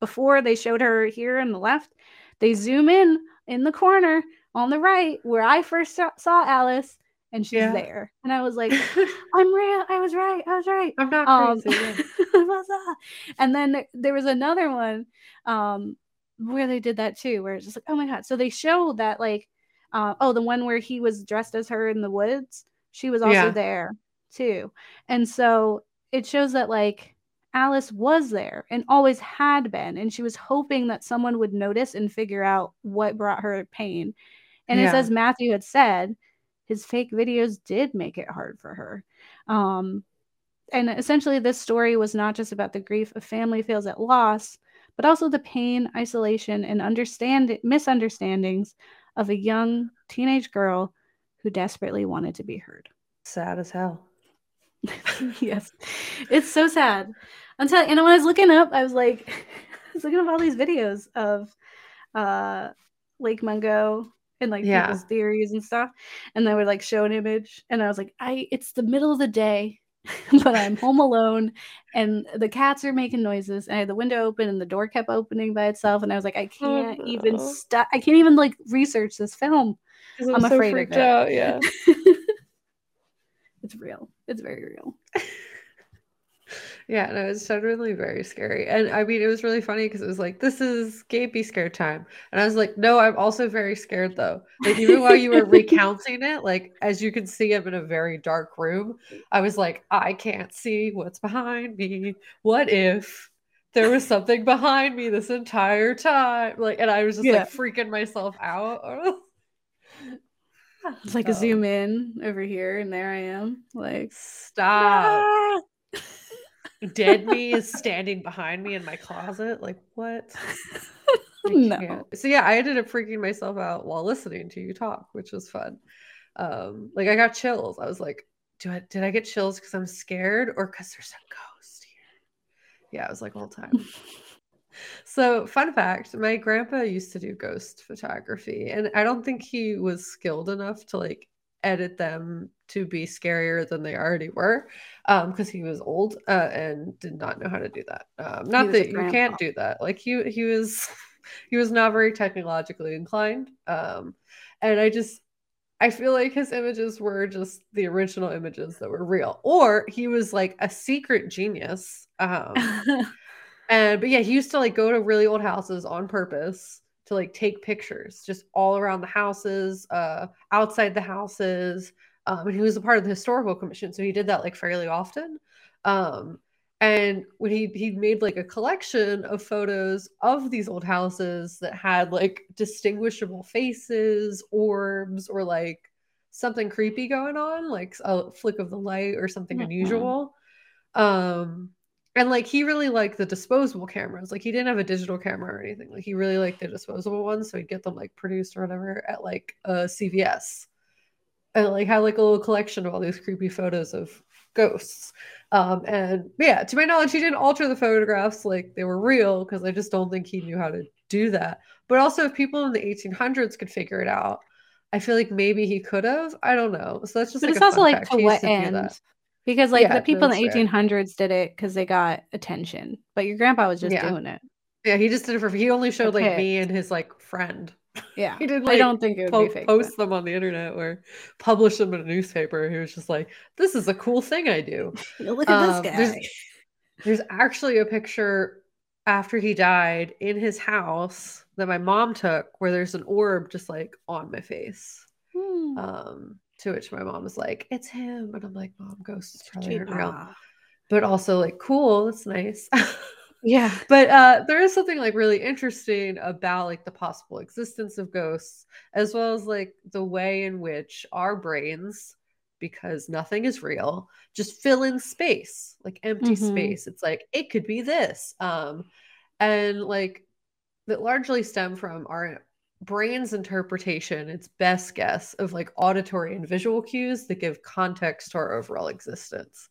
before they showed her here on the left they zoom in in the corner on the right where i first saw alice and she's Yeah. there and i was like i'm real i was right i was right I'm not um, crazy. Huzzah. and then there, there was another one um where they did that too where it's just like oh my god so they show that like uh, oh the one where he was dressed as her in the woods she was also Yeah. there too and so it shows that like alice was there and always had been and she was hoping that someone would notice and figure out what brought her pain and Yeah. it's as matthew had said his fake videos did make it hard for her um and essentially this story was not just about the grief of family feels at loss but also the pain, isolation, and understand misunderstandings of a young teenage girl who desperately wanted to be heard. Sad as hell. yes, it's so sad. I'm. And when I was looking up, I was like, I was looking up all these videos of uh, Lake Mungo and like Yeah. people's theories and stuff, and they would like show an image, and I was like, I. It's the middle of the day. but I'm home alone and the cats are making noises. And I had the window open and the door kept opening by itself. And I was like, I can't even no. stop. I can't even like research this film. I'm so afraid of it. out, yeah. it's real. It's very real. Yeah, no, it's genuinely very scary. And I mean, it was really funny because it was like, this is Gaby scare time. And I was like, no, I'm also very scared though. Like, even while you were recounting it, like, as you can see, I'm in a very dark room. I was like, I can't see what's behind me. What if there was something behind me this entire time? Like, and I was just Yeah. like freaking myself out. It's like a Oh. zoom in over here, and there I am. Like, Stop. ah! Dead me is standing behind me in my closet. Like, what? No. So yeah, I ended up freaking myself out while listening to you talk, which was fun. Um, like I got chills. I was like, do I did I get chills because I'm scared or because there's a ghost here? Yeah, it was like all the time. So, fun fact, my grandpa used to do ghost photography, and I don't think he was skilled enough to like edit them to be scarier than they already were um because he was old uh, and did not know how to do that. Um not that you can't do that. Like he he was he was not very technologically inclined um and i just i feel like his images were just the original images that were real or he was like a secret genius um and but yeah, he used to like go to really old houses on purpose to like take pictures just all around the houses, uh outside the houses. Um and he was a part of the historical commission, so he did that like fairly often. Um and when he he made like a collection of photos of these old houses that had like distinguishable faces, orbs, or like something creepy going on, like a flick of the light or something Mhm. unusual. Um and like he really liked the disposable cameras. Like he didn't have a digital camera or anything. Like he really liked the disposable ones, so he'd get them like produced or whatever at like a CVS, and like had like a little collection of all these creepy photos of ghosts. Um, and yeah, to my knowledge, he didn't alter the photographs like they were real because I just don't think he knew how to do that. But also, if people in the 1800s could figure it out, I feel like maybe he could have. I don't know. So that's just but like it's also like to what end? Because like Yeah, the people in the that's fair. 1800s did it because they got attention, but your grandpa was just Yeah. doing it. Yeah, he just did it for. He only showed like me and his like friend. Yeah, He did I like don't think it would po- be fake. post them on the internet or publish them in a newspaper. He was just like, "This is a cool thing I do." Look at Um, this there's- There's actually a picture after he died in his house that my mom took, where there's an orb just like on my face. Hmm. Um, to which my mom was like, "It's him," and I'm like, "Mom, ghosts probably aren't real," but also like, "Cool, that's nice." Yeah. but uh there is something like really interesting about like the possible existence of ghosts as well as like the way in which our brains because nothing is real just fill in space like empty Mhm. space it's like it could be this um and like that largely stem from our brain's interpretation its best guess of like auditory and visual cues that give context to our overall existence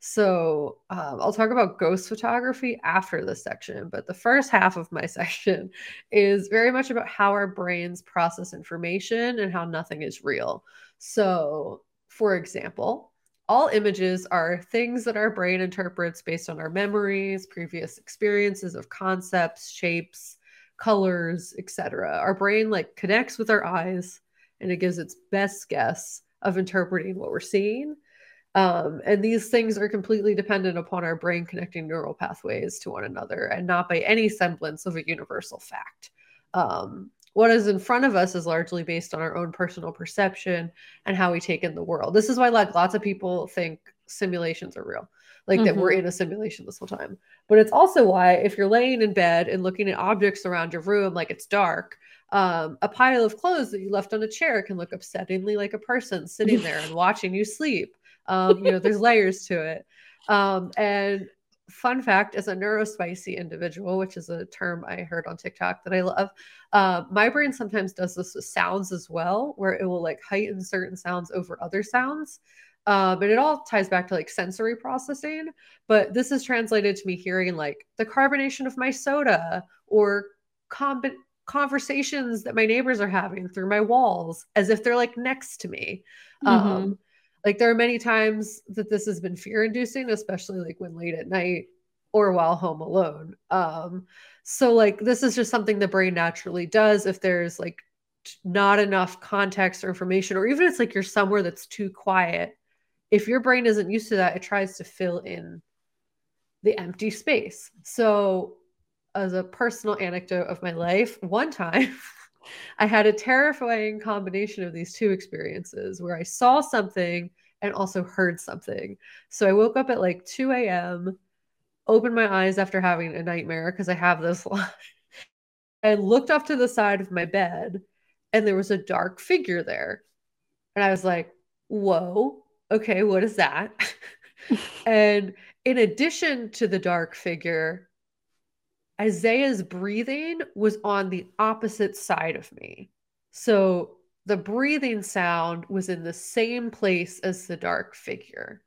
so um, I'll talk about ghost photography after this section, but the first half of my section is very much about how our brains process information and how nothing is real. So, for example, all images are things that our brain interprets based on our memories, previous experiences of concepts, shapes, colors, etc. Our brain like connects with our eyes and it gives its best guess of interpreting what we're seeing. Um, and these things are completely dependent upon our brain connecting neural pathways to one another and not by any semblance of a universal fact. Um, what is in front of us is largely based on our own personal perception and how we take in the world. This is why like lots of people think simulations are real, like that we're in a simulation this whole time. But it's also why if you're laying in bed and looking at objects around your room like it's dark, um, a pile of clothes that you left on a chair can look upsettingly like a person sitting there and watching you sleep. Um, you know, there's layers to it. Um, and fun fact as a neurospicy individual, which is a term I heard on TikTok that I love, uh, my brain sometimes does this with sounds as well, where it will like heighten certain sounds over other sounds. Um, and it all ties back to like sensory processing. But this is translated to me hearing like the carbonation of my soda or com- conversations that my neighbors are having through my walls as if they're like next to me. Mm-hmm. Um, like there are many times that this has been fear inducing, especially like when late at night or while home alone. Um, so like this is just something the brain naturally does if there's like not enough context or information, or even it's like you're somewhere that's too quiet. If your brain isn't used to that, it tries to fill in the empty space. So as a personal anecdote of my life, one time I had a terrifying combination of these two experiences where I saw something and also heard something. So I woke up at like 2 a.m., opened my eyes after having a nightmare because I have this lot. I looked off to the side of my bed and there was a dark figure there. And I was like, whoa, okay, what is that? and in addition to the dark figure, Isaiah's breathing was on the opposite side of me. So the breathing sound was in the same place as the dark figure.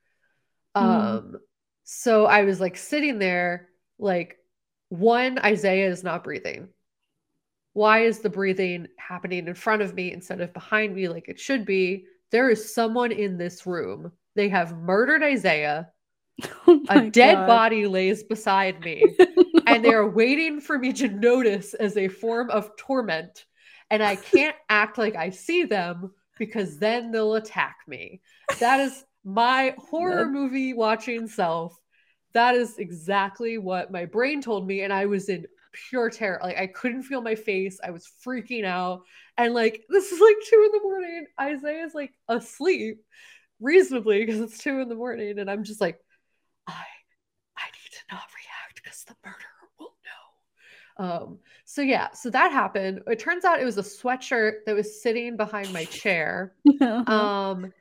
Mm. Um so I was like sitting there like one Isaiah is not breathing. Why is the breathing happening in front of me instead of behind me like it should be? There is someone in this room. They have murdered Isaiah. Oh a dead God. body lays beside me, and they're waiting for me to notice as a form of torment. And I can't act like I see them because then they'll attack me. That is my horror movie watching self. That is exactly what my brain told me. And I was in pure terror. Like I couldn't feel my face. I was freaking out. And like this is like two in the morning. Isaiah is like asleep reasonably because it's two in the morning. And I'm just like, I I need to not react because the murderer will know. Um, so yeah, so that happened. It turns out it was a sweatshirt that was sitting behind my chair. um,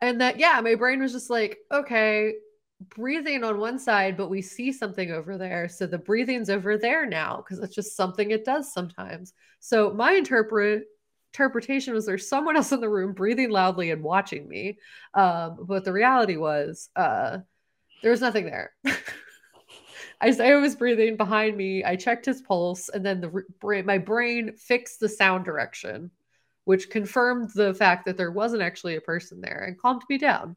and that yeah, my brain was just like, okay, breathing on one side, but we see something over there. So the breathing's over there now because it's just something it does sometimes. So my interpret interpretation was there's someone else in the room breathing loudly and watching me. Um, but the reality was uh there was nothing there. Isaiah was breathing behind me. I checked his pulse, and then the brain, my brain fixed the sound direction, which confirmed the fact that there wasn't actually a person there and calmed me down.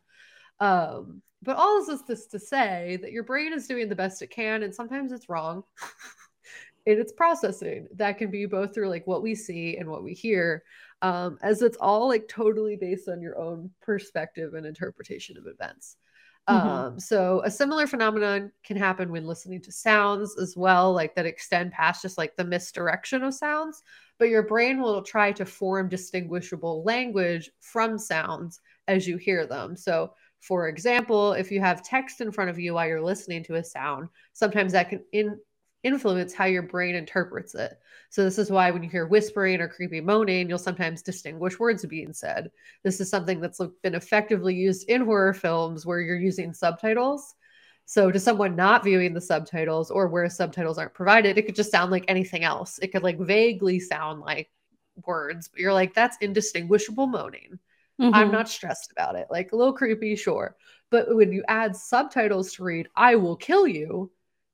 Um, but all this is this to say that your brain is doing the best it can, and sometimes it's wrong in its processing. That can be both through like what we see and what we hear, um, as it's all like totally based on your own perspective and interpretation of events. Mm-hmm. Um, so a similar phenomenon can happen when listening to sounds as well, like that extend past just like the misdirection of sounds. But your brain will try to form distinguishable language from sounds as you hear them. So, for example, if you have text in front of you while you're listening to a sound, sometimes that can in- influence how your brain interprets it. So, this is why when you hear whispering or creepy moaning, you'll sometimes distinguish words being said. This is something that's been effectively used in horror films where you're using subtitles. So, to someone not viewing the subtitles or where subtitles aren't provided, it could just sound like anything else. It could like vaguely sound like words, but you're like, that's indistinguishable moaning. Mm-hmm. I'm not stressed about it. Like a little creepy, sure. But when you add subtitles to read, I will kill you,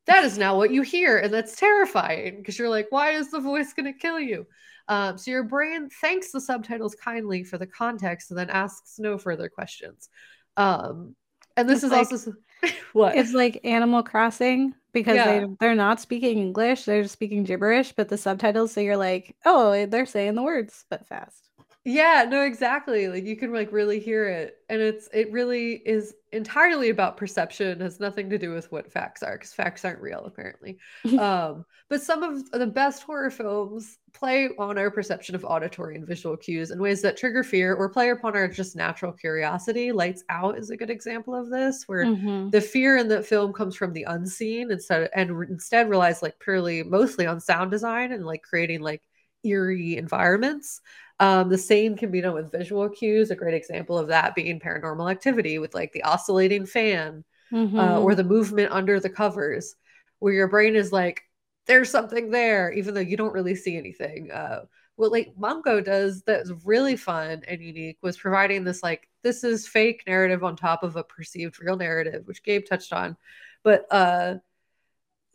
that is now what you hear and that's terrifying because you're like why is the voice going to kill you um, so your brain thanks the subtitles kindly for the context and then asks no further questions um, and this it's is like, also what it's like animal crossing because yeah. they, they're not speaking english they're speaking gibberish but the subtitles so you're like oh they're saying the words but fast yeah, no, exactly. Like you can like really hear it. And it's it really is entirely about perception, has nothing to do with what facts are, because facts aren't real, apparently. um, but some of the best horror films play on our perception of auditory and visual cues in ways that trigger fear or play upon our just natural curiosity. Lights Out is a good example of this, where mm-hmm. the fear in the film comes from the unseen instead of, and instead relies like purely mostly on sound design and like creating like eerie environments. Um, the same can be done with visual cues. A great example of that being paranormal activity with like the oscillating fan Mm-hmm. uh, or the movement under the covers, where your brain is like, there's something there, even though you don't really see anything. Uh, what Lake Mungo does that's really fun and unique was providing this like this is fake narrative on top of a perceived real narrative, which Gabe touched on. But uh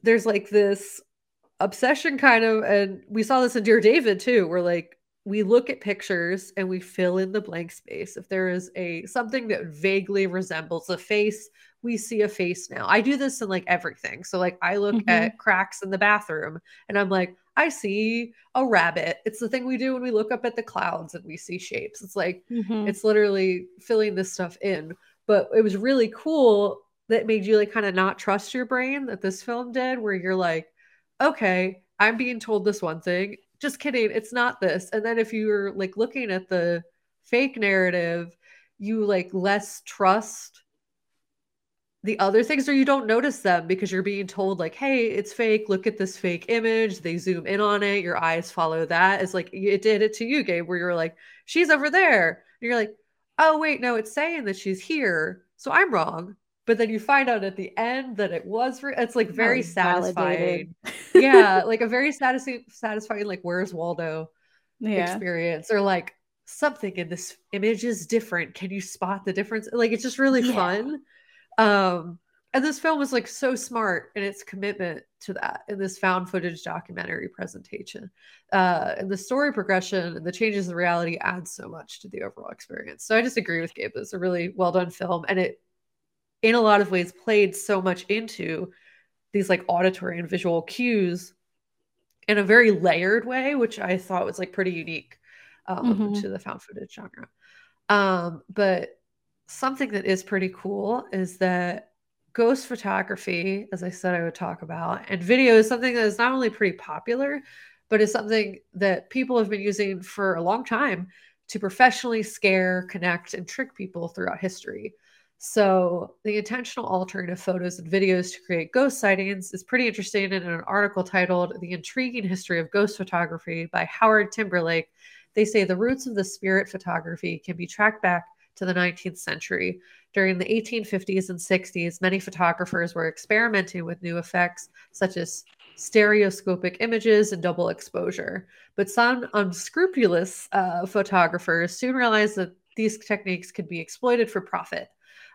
there's like this obsession kind of and we saw this in Dear David too, where like we look at pictures and we fill in the blank space. If there is a something that vaguely resembles a face, we see a face now. I do this in like everything. So like I look Mhm. at cracks in the bathroom and I'm like, I see a rabbit. It's the thing we do when we look up at the clouds and we see shapes. It's like Mhm. it's literally filling this stuff in. But it was really cool that made you like kind of not trust your brain that this film did, where you're like, okay, I'm being told this one thing. Just kidding, it's not this. And then if you're like looking at the fake narrative, you like less trust the other things or you don't notice them because you're being told like hey it's fake. Look at this fake image. They zoom in on it. Your eyes follow that. It's like it did it to you gabe where you're like she's over there. And you're like oh wait no it's saying that she's here so i'm wrong but then you find out at the end that it was re- it's like very satisfying. Yeah like a very satisfying satisfying like where's waldo yeah. experience or like something in this image is different. Can you spot the difference? Like it's just really Yeah. fun. Um and this film was like so smart in its commitment to that in this found footage documentary presentation. Uh and the story progression and the changes in reality add so much to the overall experience. So i just agree with gabe. It's a really well done film and it in a lot of ways played so much into these like auditory and visual cues in a very layered way, which I thought was like pretty unique um, Mhm. to the found footage genre. Um, but something that is pretty cool is that ghost photography, as I said, I would talk about, and video is something that is not only pretty popular, but is something that people have been using for a long time to professionally scare, connect, and trick people throughout history. So, the intentional altering of photos and videos to create ghost sightings is pretty interesting. In an article titled The Intriguing History of Ghost Photography by Howard Timberlake, they say the roots of the spirit photography can be tracked back to the 19th century. During the 1850s and 60s, many photographers were experimenting with new effects such as stereoscopic images and double exposure. But some unscrupulous uh, photographers soon realized that these techniques could be exploited for profit.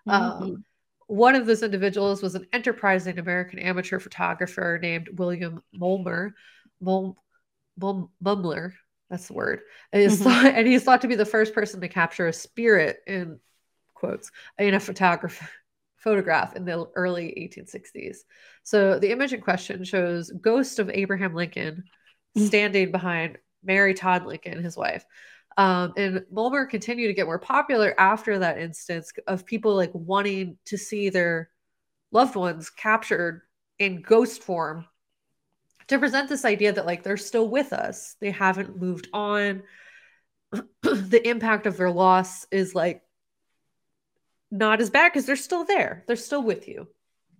Mhm. Um, one of those individuals was an enterprising American amateur photographer named William Mulmer. Mul- Mul- Mumler, that's the word. And he's, Mhm. thought, and he's thought to be the first person to capture a spirit in quotes in a photograph photograph in the early 1860s. So the image in question shows ghost of Abraham Lincoln Mhm. standing behind Mary Todd Lincoln, his wife. Um, and Mulmer continued to get more popular after that instance of people like wanting to see their loved ones captured in ghost form to present this idea that like they're still with us. They haven't moved on. The impact of their loss is like not as bad because they're still there. They're still with you.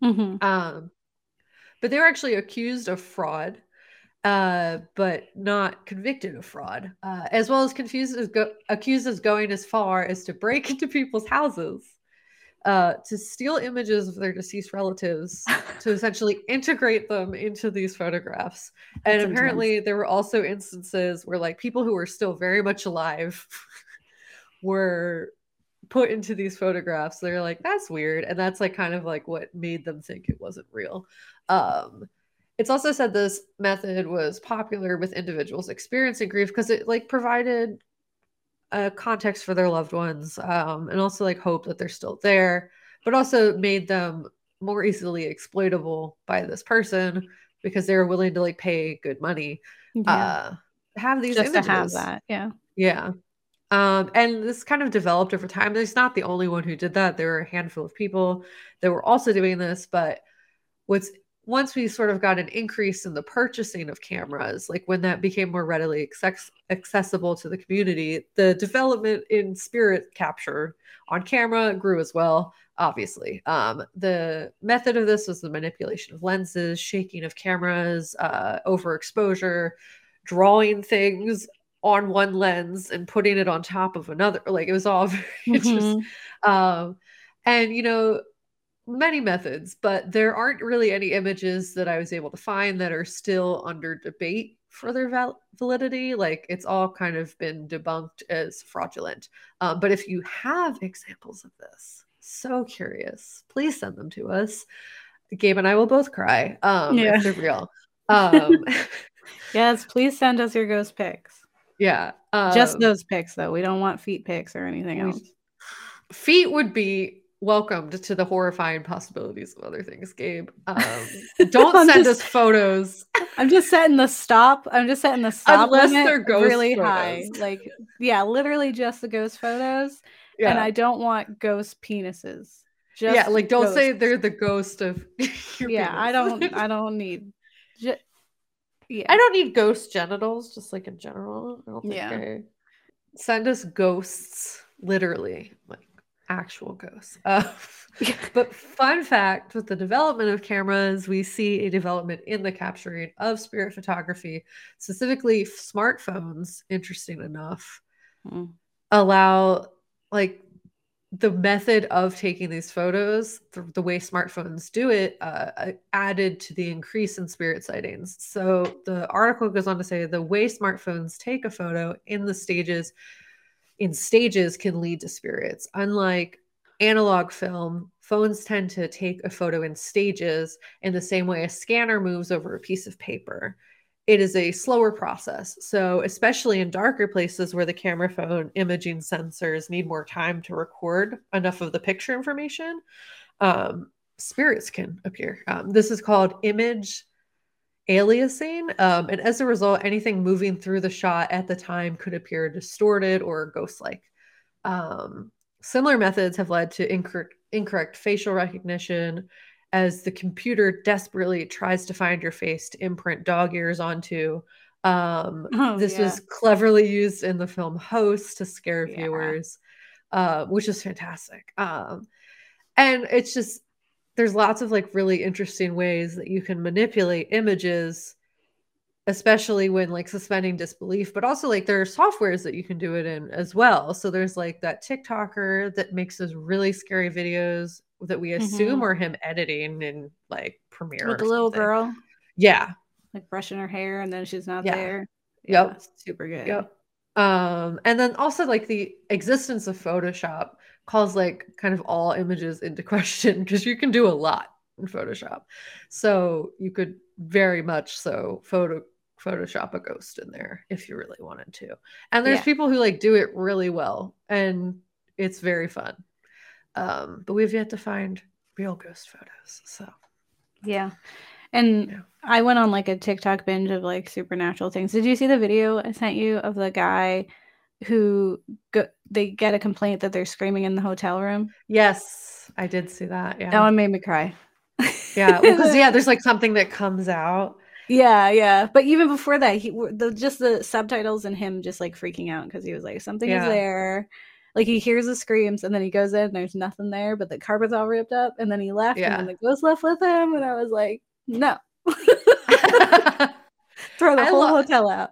Mhm. um but they were actually accused of fraud uh but not convicted of fraud uh as well as confused as go- accused as going as far as to break into people's houses uh to steal images of their deceased relatives to essentially integrate them into these photographs. And That's apparently, there were also instances where, like, people who were still very much alive were put into these photographs. They're like, that's weird. And that's like kind of like what made them think it wasn't real. Um, it's also said this method was popular with individuals experiencing grief because it like provided a context for their loved ones um, and also like hope that they're still there, but also made them more easily exploitable by this person because they were willing to like pay good money Yeah. uh have these Just images. to have that. Yeah. Yeah. Um, and this kind of developed over time. He's not the only one who did that. There were a handful of people that were also doing this, but what's once we sort of got an increase in the purchasing of cameras, like when that became more readily access- accessible to the community, the development in spirit capture on camera grew as well, obviously. Um, the method of this was the manipulation of lenses, shaking of cameras, uh, overexposure, drawing things on one lens and putting it on top of another. Like it was all very interesting. Mhm. Um, and you know, many methods, but there aren't really any images that I was able to find that are still under debate for their val- validity. Like it's all kind of been debunked as fraudulent. Um, but if you have examples of this, so curious, please send them to us. Gabe and I will both cry um, Yeah. if they're real. Um, Yes, please send us your ghost pics. yeah. Just um, those pics though. We don't want feet pics or anything else. feet would be welcomed to the horrifying possibilities of other things, Gabe. Um, don't send just- us photos. I'm just setting the stop. I'm just setting the stop Unless limit they're ghost really high. Like, yeah, literally just the ghost photos. Yeah. And I don't want ghost penises. Just yeah, like don't say they're the ghost of your Yeah, I don't. I don't need. Ju- yeah, I don't need ghost genitals, just like in general. I don't think Yeah. I- Send us ghosts, literally, like actual ghosts. Uh, but fun fact with the development of cameras, we see a development in the capturing of spirit photography, specifically smartphones, interesting enough, Mm. allow like the method of taking these photos, the, the way smartphones do it, uh, uh, added to the increase in spirit sightings. So the article goes on to say the way smartphones take a photo in the stages, in stages, can lead to spirits. Unlike analog film, phones tend to take a photo in stages in the same way a scanner moves over a piece of paper it is a slower process. So, especially in darker places where the camera phone imaging sensors need more time to record enough of the picture information, um, spirits can appear. Um, this is called image aliasing. Um, and as a result, anything moving through the shot at the time could appear distorted or ghost like. Um, similar methods have led to incorrect, incorrect facial recognition as the computer desperately tries to find your face to imprint dog ears onto. Um, Oh, this yeah. was cleverly used in the film Host to scare Yeah. viewers, uh, which is fantastic. Um, and it's just there's lots of like really interesting ways that you can manipulate images especially when like suspending disbelief but also like there are softwares that you can do it in as well so there's like that tiktoker that makes those really scary videos that we assume Mhm. are him editing in like premiere with the little something. girl yeah like brushing her hair and then she's not Yeah. there. Yep. Yeah, super good. Yep. Um, and then also like the existence of Photoshop calls like kind of all images into question because you can do a lot in Photoshop. So you could very much so photo Photoshop a ghost in there if you really wanted to. And there's Yeah. people who like do it really well and it's very fun. Um, but we've yet to find real ghost photos. So Yeah. And Yeah. I went on like a TikTok binge of like supernatural things. Did you see the video I sent you of the guy who go- they get a complaint that they're screaming in the hotel room? yes, I did see that. Yeah. That one made me cry. yeah. Because yeah, there's like something that comes out. Yeah, yeah. But even before that, he the just the subtitles and him just like freaking out because he was like, something Yeah. is there. Like he hears the screams and then he goes in, and there's nothing there, but the carpet's all ripped up, and then he left, Yeah. and then the ghost left with him, and I was like, no, throw the I whole lo- hotel out.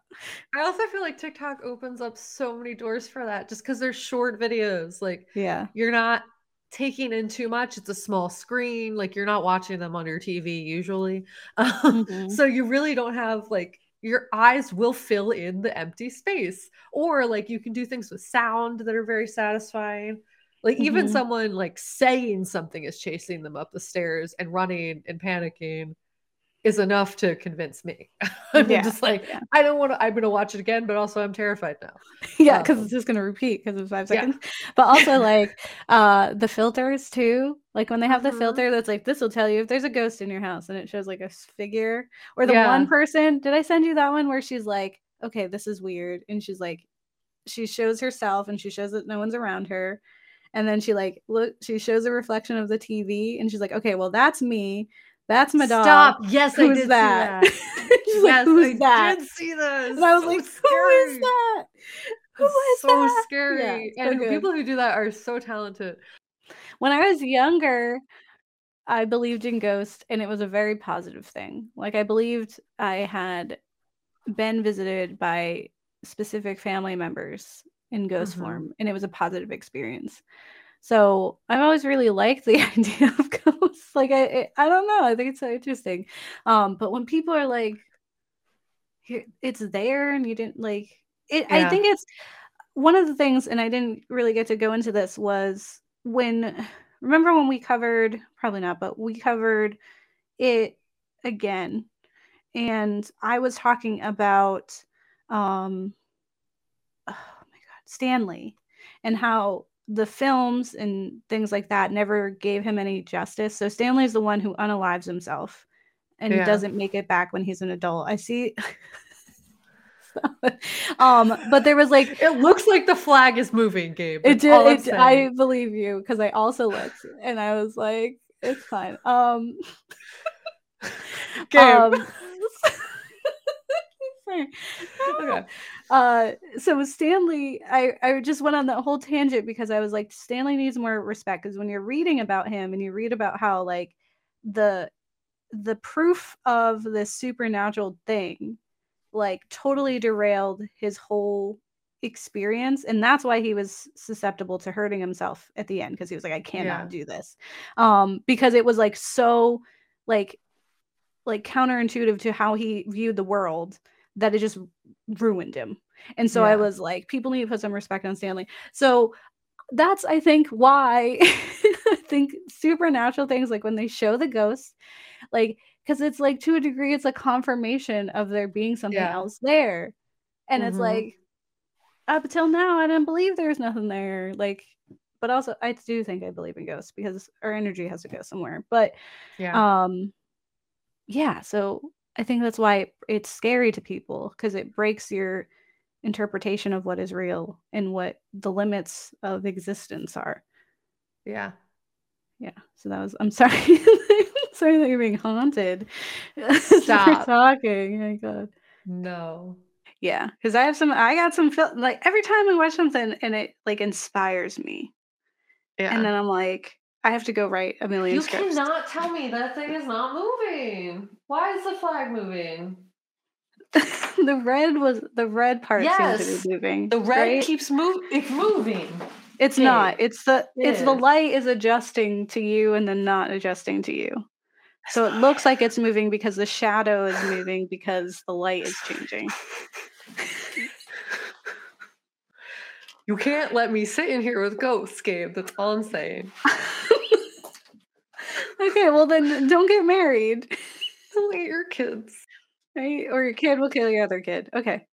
I also feel like TikTok opens up so many doors for that just because they're short videos. Like Yeah, you're not taking in too much. It's a small screen. Like you're not watching them on your TV usually. Um, Mhm. So you really don't have like your eyes will fill in the empty space. Or like you can do things with sound that are very satisfying. Like even Mhm. someone like saying something is chasing them up the stairs and running and panicking is enough to convince me. I'm Yeah, just like, yeah. I don't want to, I'm going to watch it again, but also I'm terrified now. yeah, because Um, it's just gonna repeat because of five yeah. seconds. But also like uh the filters too. Like when they have the Mhm. filter that's like this will tell you if there's a ghost in your house and it shows like a figure. Or the Yeah. one person, did I send you that one where she's like, okay, this is weird, and she's like, she shows herself and she shows that no one's around her. And then she like look she shows a reflection of the TV and she's like, okay, well that's me. That's my dog. Stop. Yes, I did that? see that. she's yes, like, who's I that? did see this. And I was So like, who is that? Who It's so that? scary. Yeah, so and good. people who do that are so talented. When I was younger, I believed in ghosts and it was a very positive thing. Like I believed I had been visited by specific family members in ghost Mhm. form and it was a positive experience. So I've always really liked the idea of ghosts. Like I, I don't know. I think it's so interesting. Um, but when people are like, it's there and you didn't like it, yeah. I think it's one of the things, and I didn't really get to go into this was when remember when we covered probably not, but we covered it again, and I was talking about um oh my god, Stanley and how the films and things like that never gave him any justice. So Stanley is the one who unalives himself and yeah. doesn't make it back when he's an adult. I see um, but there was like it looks like the flag is moving, Gabe. It did. It, I believe you because I also looked and I was like, it's fine. Um, Gabe. Um, okay. Uh, so Stanley, I, I just went on that whole tangent because I was like, Stanley needs more respect because when you're reading about him and you read about how like the the proof of this supernatural thing like totally derailed his whole experience and that's why he was susceptible to hurting himself at the end because he was like I cannot yeah. do this um because it was like so like like counterintuitive to how he viewed the world that it just ruined him and so yeah. I was like people need to put some respect on Stanley so that's I think why I think supernatural things like when they show the ghosts like because it's like to a degree it's a confirmation of there being something yeah. else there and mm-hmm. it's like up until now i didn't believe there's nothing there like but also i do think i believe in ghosts because our energy has to go somewhere but yeah um yeah so i think that's why it's scary to people because it breaks your interpretation of what is real and what the limits of existence are yeah yeah so that was i'm sorry Sorry that you're being haunted. Stop talking. Oh my god. No. Yeah, because I have some. I got some. Like every time I watch something, and it like inspires me. Yeah. And then I'm like, I have to go write a million. You scripts. cannot tell me that thing is not moving. Why is the flag moving? the red was the red part yes, seems to be moving. The red right? keeps moving. It's moving. It's not. It's the it's the light is adjusting to you and then not adjusting to you. So it looks like it's moving because the shadow is moving because the light is changing. You can't let me sit in here with ghosts, Gabe. That's all I'm saying. okay, well then don't get married. Don't eat your kids. Right? Or your kid will kill your other kid. Okay.